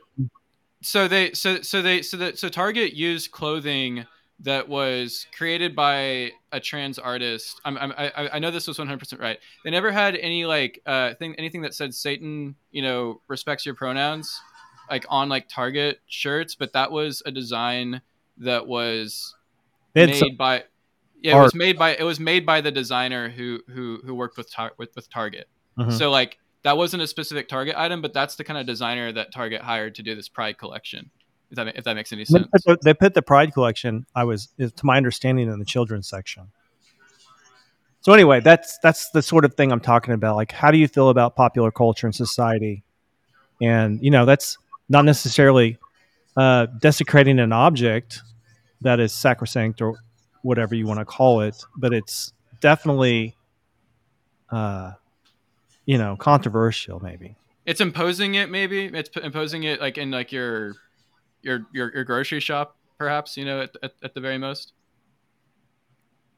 so they so so they so that so Target used clothing that was created by a trans artist. I'm, I'm I I know this was 100 percent right. They never had any like uh thing anything that said Satan you know respects your pronouns like on like Target shirts, but that was a design that was made some- by yeah it was made by it was made by the designer who who who worked with tar- with, with Target. Mhm. So like that wasn't a specific Target item, but that's the kind of designer that Target hired to do this Pride collection. If that if that makes any They sense. put, the, they put the Pride collection. I was, to my understanding, in the children's section. So anyway, that's that's the sort of thing I'm talking about. Like, how do you feel about popular culture and society? And you know, that's not necessarily uh, desecrating an object that is sacrosanct or whatever you want to call it, but it's definitely, uh, you know, controversial. Maybe. It's imposing it maybe. It's p- imposing it like in like your your your, your grocery shop perhaps, you know, at, at, at the very most.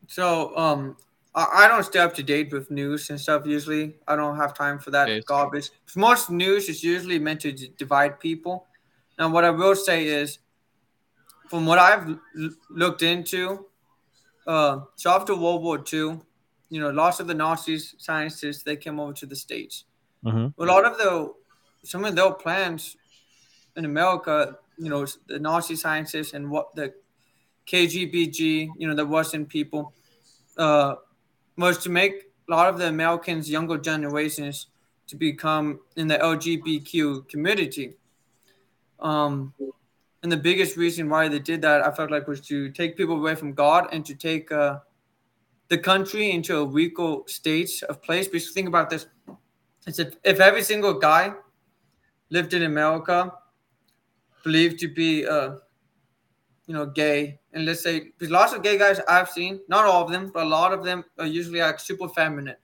So um, I, I don't stay up to date with news and stuff. Usually, I don't have time for that Yes. garbage. Most news is usually meant to d- divide people. Now, what I will say is, from what I've l- looked into, uh, so after World War II, you know, lots of the Nazis scientists they came over to the states. Mhm. A lot of the some of their plans in America, you know, the Nazi scientists and what the KGBG, you know, the Russian people, uh, was to make a lot of the Americans, younger generations, to become in the LGBTQ community. Um, and the biggest reason why they did that, I felt like, was to take people away from God and to take uh, the country into a weaker state of place. Because think about this: it's if, if every single guy lived in America, believed to be, uh, you know, gay, and let's say because lots of gay guys I've seen, not all of them, but a lot of them are usually like super feminine.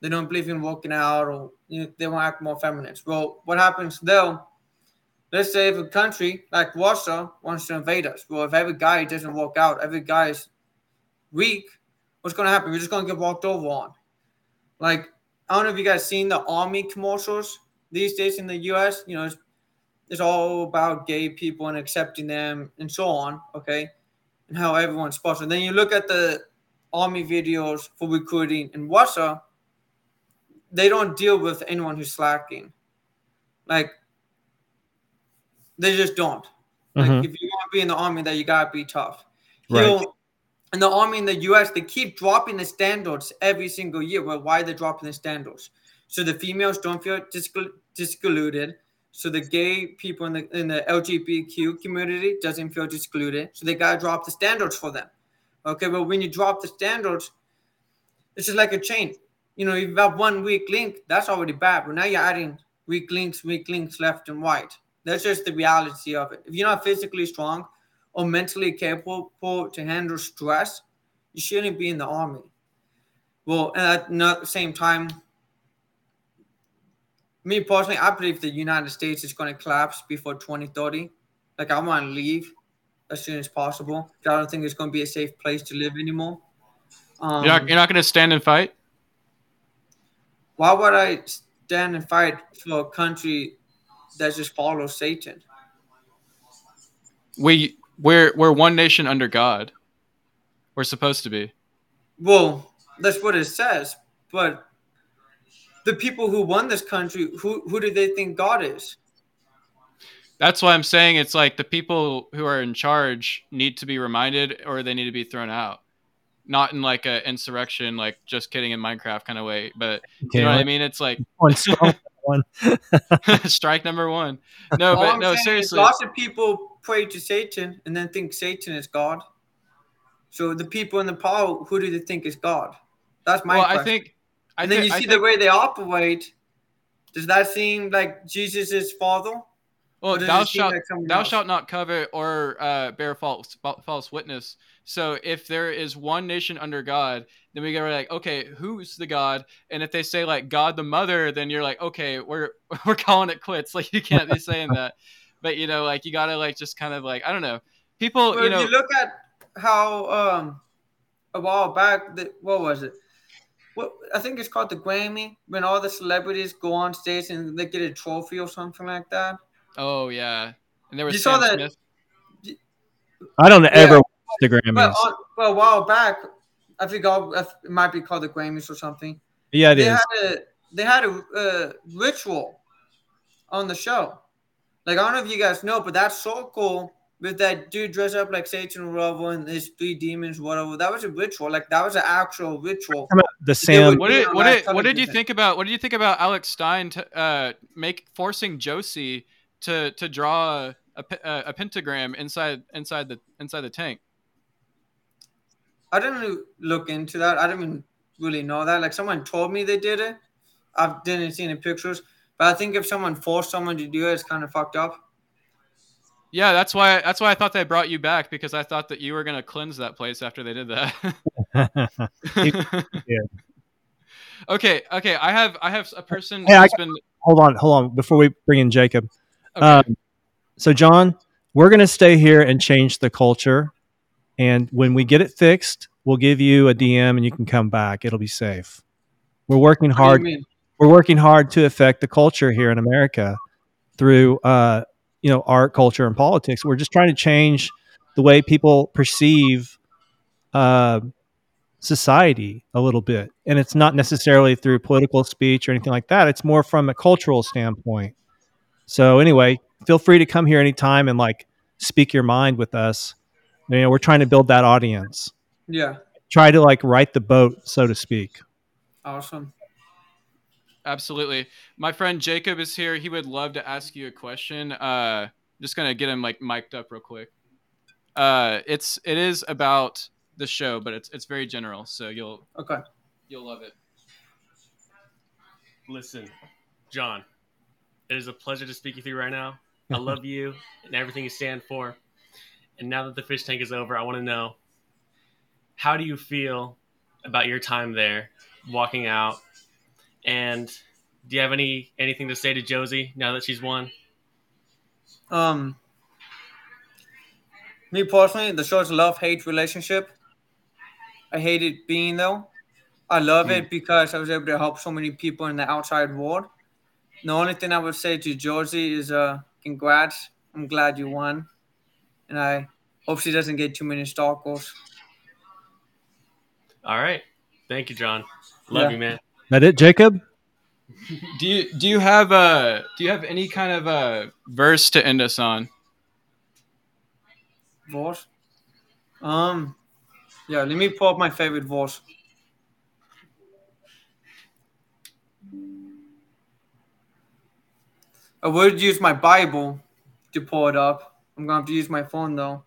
They don't believe in working out, or you know, they want to act more feminine. Well, what happens though? Let's say if a country like Russia wants to invade us, well, if every guy doesn't work out, every guy is weak, what's going to happen? We're just going to get walked over on. Like, I don't know if you guys seen the army commercials these days in the U.S. You know, it's, it's all about gay people and accepting them and so on. Okay, and how everyone's sponsored. Then you look at the army videos for recruiting in Russia. They don't deal with anyone who's slacking. Like, they just don't. Like, Mhm. if you want to be in the army, that you gotta be tough. Right. Here, in the army in the U.S., they keep dropping the standards every single year. Well, why are they dropping the standards? So the females don't feel discluded. So the gay people in the in the LGBTQ community doesn't feel excluded. So they gotta drop the standards for them. Okay, well when you drop the standards, it's just like a chain. You know, you've got one weak link, that's already bad. But now you're adding weak links, weak links left and right. That's just the reality of it. If you're not physically strong or mentally capable to handle stress, you shouldn't be in the army. Well, and at the same time, me personally, I believe the United States is going to collapse before 2030. Like, I want to leave as soon as possible. I don't think it's going to be a safe place to live anymore. Um, You're not, you're not going to stand and fight. why would I stand and fight for a country that just follows Satan? We we're we're one nation under God. We're supposed to be. Well, that's what it says. But the people who won this country, who who do they think God is? That's why I'm saying it's like the people who are in charge need to be reminded or they need to be thrown out. Not in like a insurrection, like just kidding in Minecraft kind of way, but you know what I mean? It's like One *laughs* *laughs* strike number one. No, All but I'm no, saying is seriously. Lots of people pray to Satan and then think Satan is God. So the people in the power, who do they think is God? That's my Well, question. I think I and then thi- you see think- the way they operate. Does that seem like Jesus' father? Well, thou shalt like thou else? shalt not covet or uh, bear false false witness. So if there is one nation under God, then we go like, okay, who's the God? And if they say like God the Mother, then you're like, okay, we're *laughs* we're calling it quits. Like you can't be saying *laughs* that. But you know, like you gotta like just kind of like I don't know. People, Well, you if know, you look at how um a while back, the, what was it? What I think it's called the Grammy when all the celebrities go on stage and they get a trophy or something like that. Oh yeah, and there was You saw that- Smith. I don't ever Yeah. watch the Grammys. But, on, but a while back, I think all, it might be called the Grammys or something. yeah, it they is. had a they had a uh, ritual on the show. Like I don't know if you guys know, but that's so cool with that dude dressed up like Satan or whatever and his three demons, whatever. That was a ritual. Like that was an actual ritual. The Sam. What did what did what did you think about what did you think about Alex Stein to, uh, make forcing Josie to to draw a, a, a a pentagram inside inside the inside the tank? I didn't look into that. I didn't really know that. Like someone told me they did it. I didn't see any pictures. But I think if someone forced someone to do it, it's kind of fucked up. Yeah, that's why that's why I thought they brought you back because I thought that you were gonna cleanse that place after they did that. *laughs* yeah. Okay, okay. I have I have a person Hey, I who's been hold on, hold on. Before we bring in Jacob, okay. Um, so, Jon, we're going to stay here and change the culture. And when we get it fixed, we'll give you a DM and you can come back. It'll be safe. We're working What do you hard. We're working hard to affect the culture here in America through, uh, you know, art, culture, and politics. We're just trying to change the way people perceive uh, society a little bit, and it's not necessarily through political speech or anything like that. It's more from a cultural standpoint. So anyway, feel free to come here anytime and like speak your mind with us. You know, we're trying to build that audience. Yeah. Try to like write the boat, so to speak. Awesome. Absolutely. My friend Jacob is here. He would love to ask you a question. Uh, just gonna get him like mic'd up real quick. Uh, it's it is about the show, but it's it's very general, so you'll Okay. you'll love it. Listen, Jon, it is a pleasure to speak with you right now. I love *laughs* you and everything you stand for. And now that the fish tank is over, I want to know how do you feel about your time there, walking out, and do you have any anything to say to Josie now that she's won? Um, me personally, the show show's love hate relationship. I hate it being though. I love it because I was able to help so many people in the outside world. The only thing I would say to Josie is, uh, congrats. I'm glad you won, and I hope she doesn't get too many stalkers. All right. Thank you, Jon. Love Yeah. you, man. That it, Jacob? Do you do you have uh do you have any kind of uh verse to end us on? Verse. Um, yeah. Let me pull up my favorite verse. I would use my Bible to pull it up. I'm gonna have to use my phone though.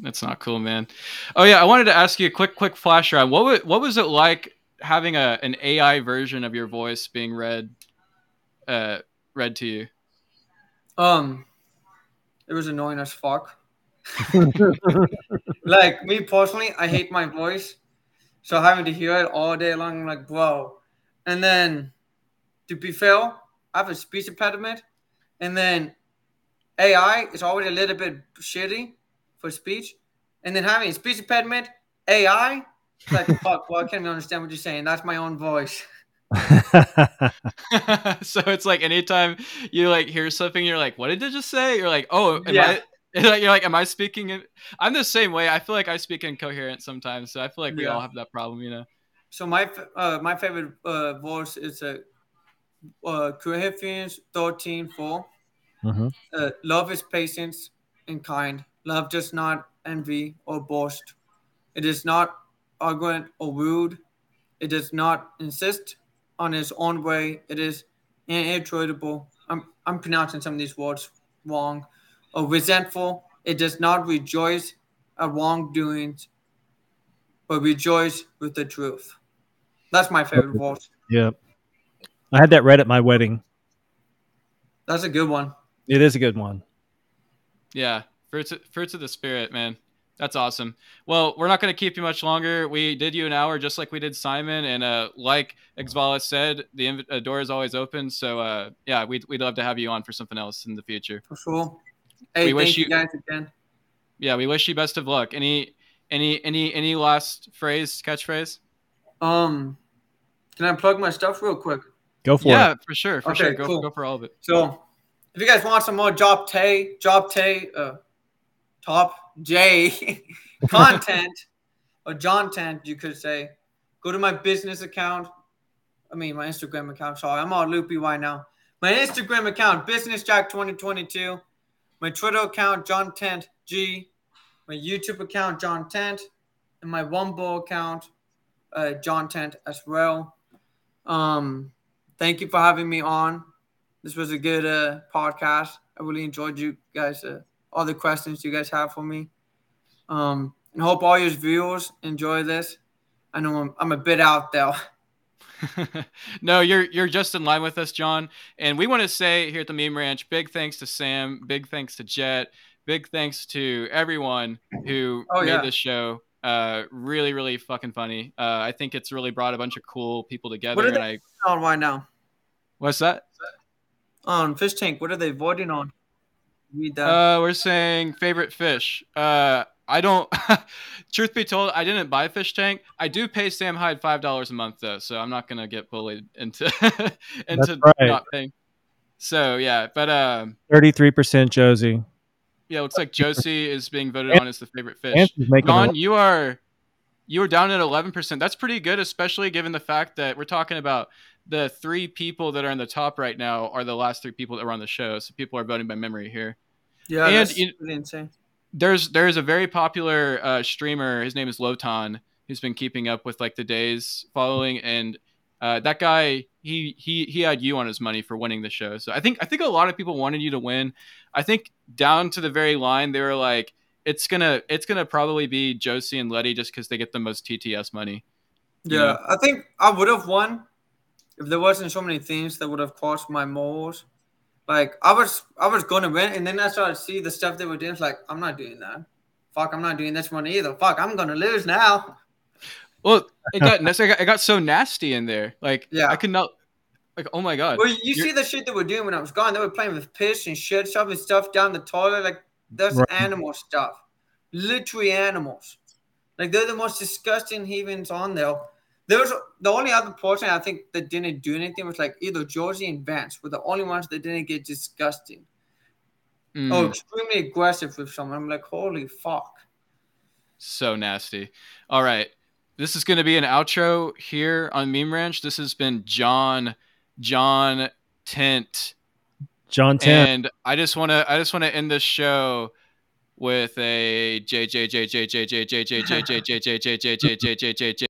That's not cool, man. Oh yeah, I wanted to ask you a quick quick flash round. What wa- what was it like having a an AI version of your voice being read uh read to you? Um, it was annoying as fuck. *laughs* like me personally, I hate my voice, so having to hear it all day long, I'm like, bro. And then, to be fair, I have a speech impediment, and then AI is already a little bit shitty for speech, and then having a speech impediment, AI, like *laughs* fuck. Well, I can't even understand what you're saying. That's my own voice. *laughs* *laughs* so it's like anytime you like hear something, you're like, "What did it just say?" You're like, "Oh, Yeah. I?" You're like, "Am I speaking?" In... I'm the same way. I feel like I speak incoherent sometimes, so I feel like we Yeah. all have that problem, you know. So my uh, my favorite uh, verse is a uh, Corinthians 13, 4. Mhm. Uh, love is patience and kind. Love does not envy or boast. It is not arrogant or rude. It does not insist on its own way. It is irritable. I'm, I'm pronouncing some of these words wrong. Or resentful. It does not rejoice at wrongdoings, but rejoice with the truth. That's my favorite verse. yeah. I had that read at my wedding. That's a good one. It is a good one. Yeah, fruits fruits of the spirit, man. That's awesome. Well, we're not going to keep you much longer. We did you an hour just like we did Simon, and uh, like Exvala said, the inv- uh, door is always open. So uh, yeah, we'd we'd love to have you on for something else in the future. For sure. Hey, We thank wish you you- guys again. Yeah, we wish you best of luck. Any any any any last phrase catchphrase? Um, can I plug my stuff real quick? Go for yeah, it. Yeah, for sure, for Okay, sure. Go cool. go for all of it. So, if you guys want some more Job Tay, Job Tay, uh, Top J *laughs* content *laughs* or Jontent, you could say, go to my business account. I mean, my Instagram account. Sorry, I'm all loopy right now. My Instagram account, Business Jack 2022. My Twitter account, John Tent G. My YouTube account, Jontent, and my Rumble account, uh, Jontent as well. Um, thank you for having me on. This was a good uh, podcast. I really enjoyed you guys, uh, all the questions you guys have for me. Um, and hope all your viewers enjoy this. I know I'm, I'm a bit out there. *laughs* *laughs* no, you're you're just in line with us, Jon. And we want to say here at the Meme Ranch, big thanks to Sam, big thanks to Jet, big thanks to everyone who Oh, made yeah. this show uh, really, really fucking funny. Uh, I think it's really brought a bunch of cool people together. What are And they- I on right now what's that? on Fish Tank. What are they voting on? Read that. Uh, we're saying favorite fish. Uh, I don't. *laughs* truth be told, I didn't buy Fish Tank. I do pay Sam Hyde five dollars a month though, so I'm not gonna get bullied into *laughs* into right. not paying. So yeah, but um, Thirty-three percent Josie. Yeah, looks like Josie is being voted on as the favorite fish. she's Jon, you are you are down at eleven percent. That's pretty good, especially given the fact that we're talking about the three people that are in the top right now are the last three people that were on the show. So people are voting by memory here. Yeah, And that's you- really insane. there's there's a very popular uh, streamer. His name is Lotan, who's been keeping up with like the days following, and uh, that guy he he he had you on his money for winning the show. So I think I think a lot of people wanted you to win. I think down to the very line, they were like, it's gonna it's gonna probably be Josie and Letty just because they get the most TTS money. Yeah, know? I think I would have won if there wasn't so many things that would have cost my morals. Like I was, I was gonna win, and then I started to see the stuff they were doing. It's like I'm not doing that. Fuck, I'm not doing this one either. Fuck, I'm gonna lose now. Well, it got it got, it got so nasty in there. Like Yeah. I could not. Like oh my god. Well, you You're- see the shit they were doing when I was gone. They were playing with piss and shit, shoving stuff down the toilet. Like that's Right. animal stuff, literally animals. Like they're the most disgusting heathens on there. There was the only other person I think that didn't do anything was like either Georgie and Vance were the only ones that didn't get disgusting. Mm. Oh, extremely aggressive with someone. I'm like, holy fuck. So nasty. All right. This is going to be an outro here on Meme Ranch. This has been Jon, John Tent, John Ten. and I just want to, I just want to end this show with a J J J J J J J J J J J J J J J J J J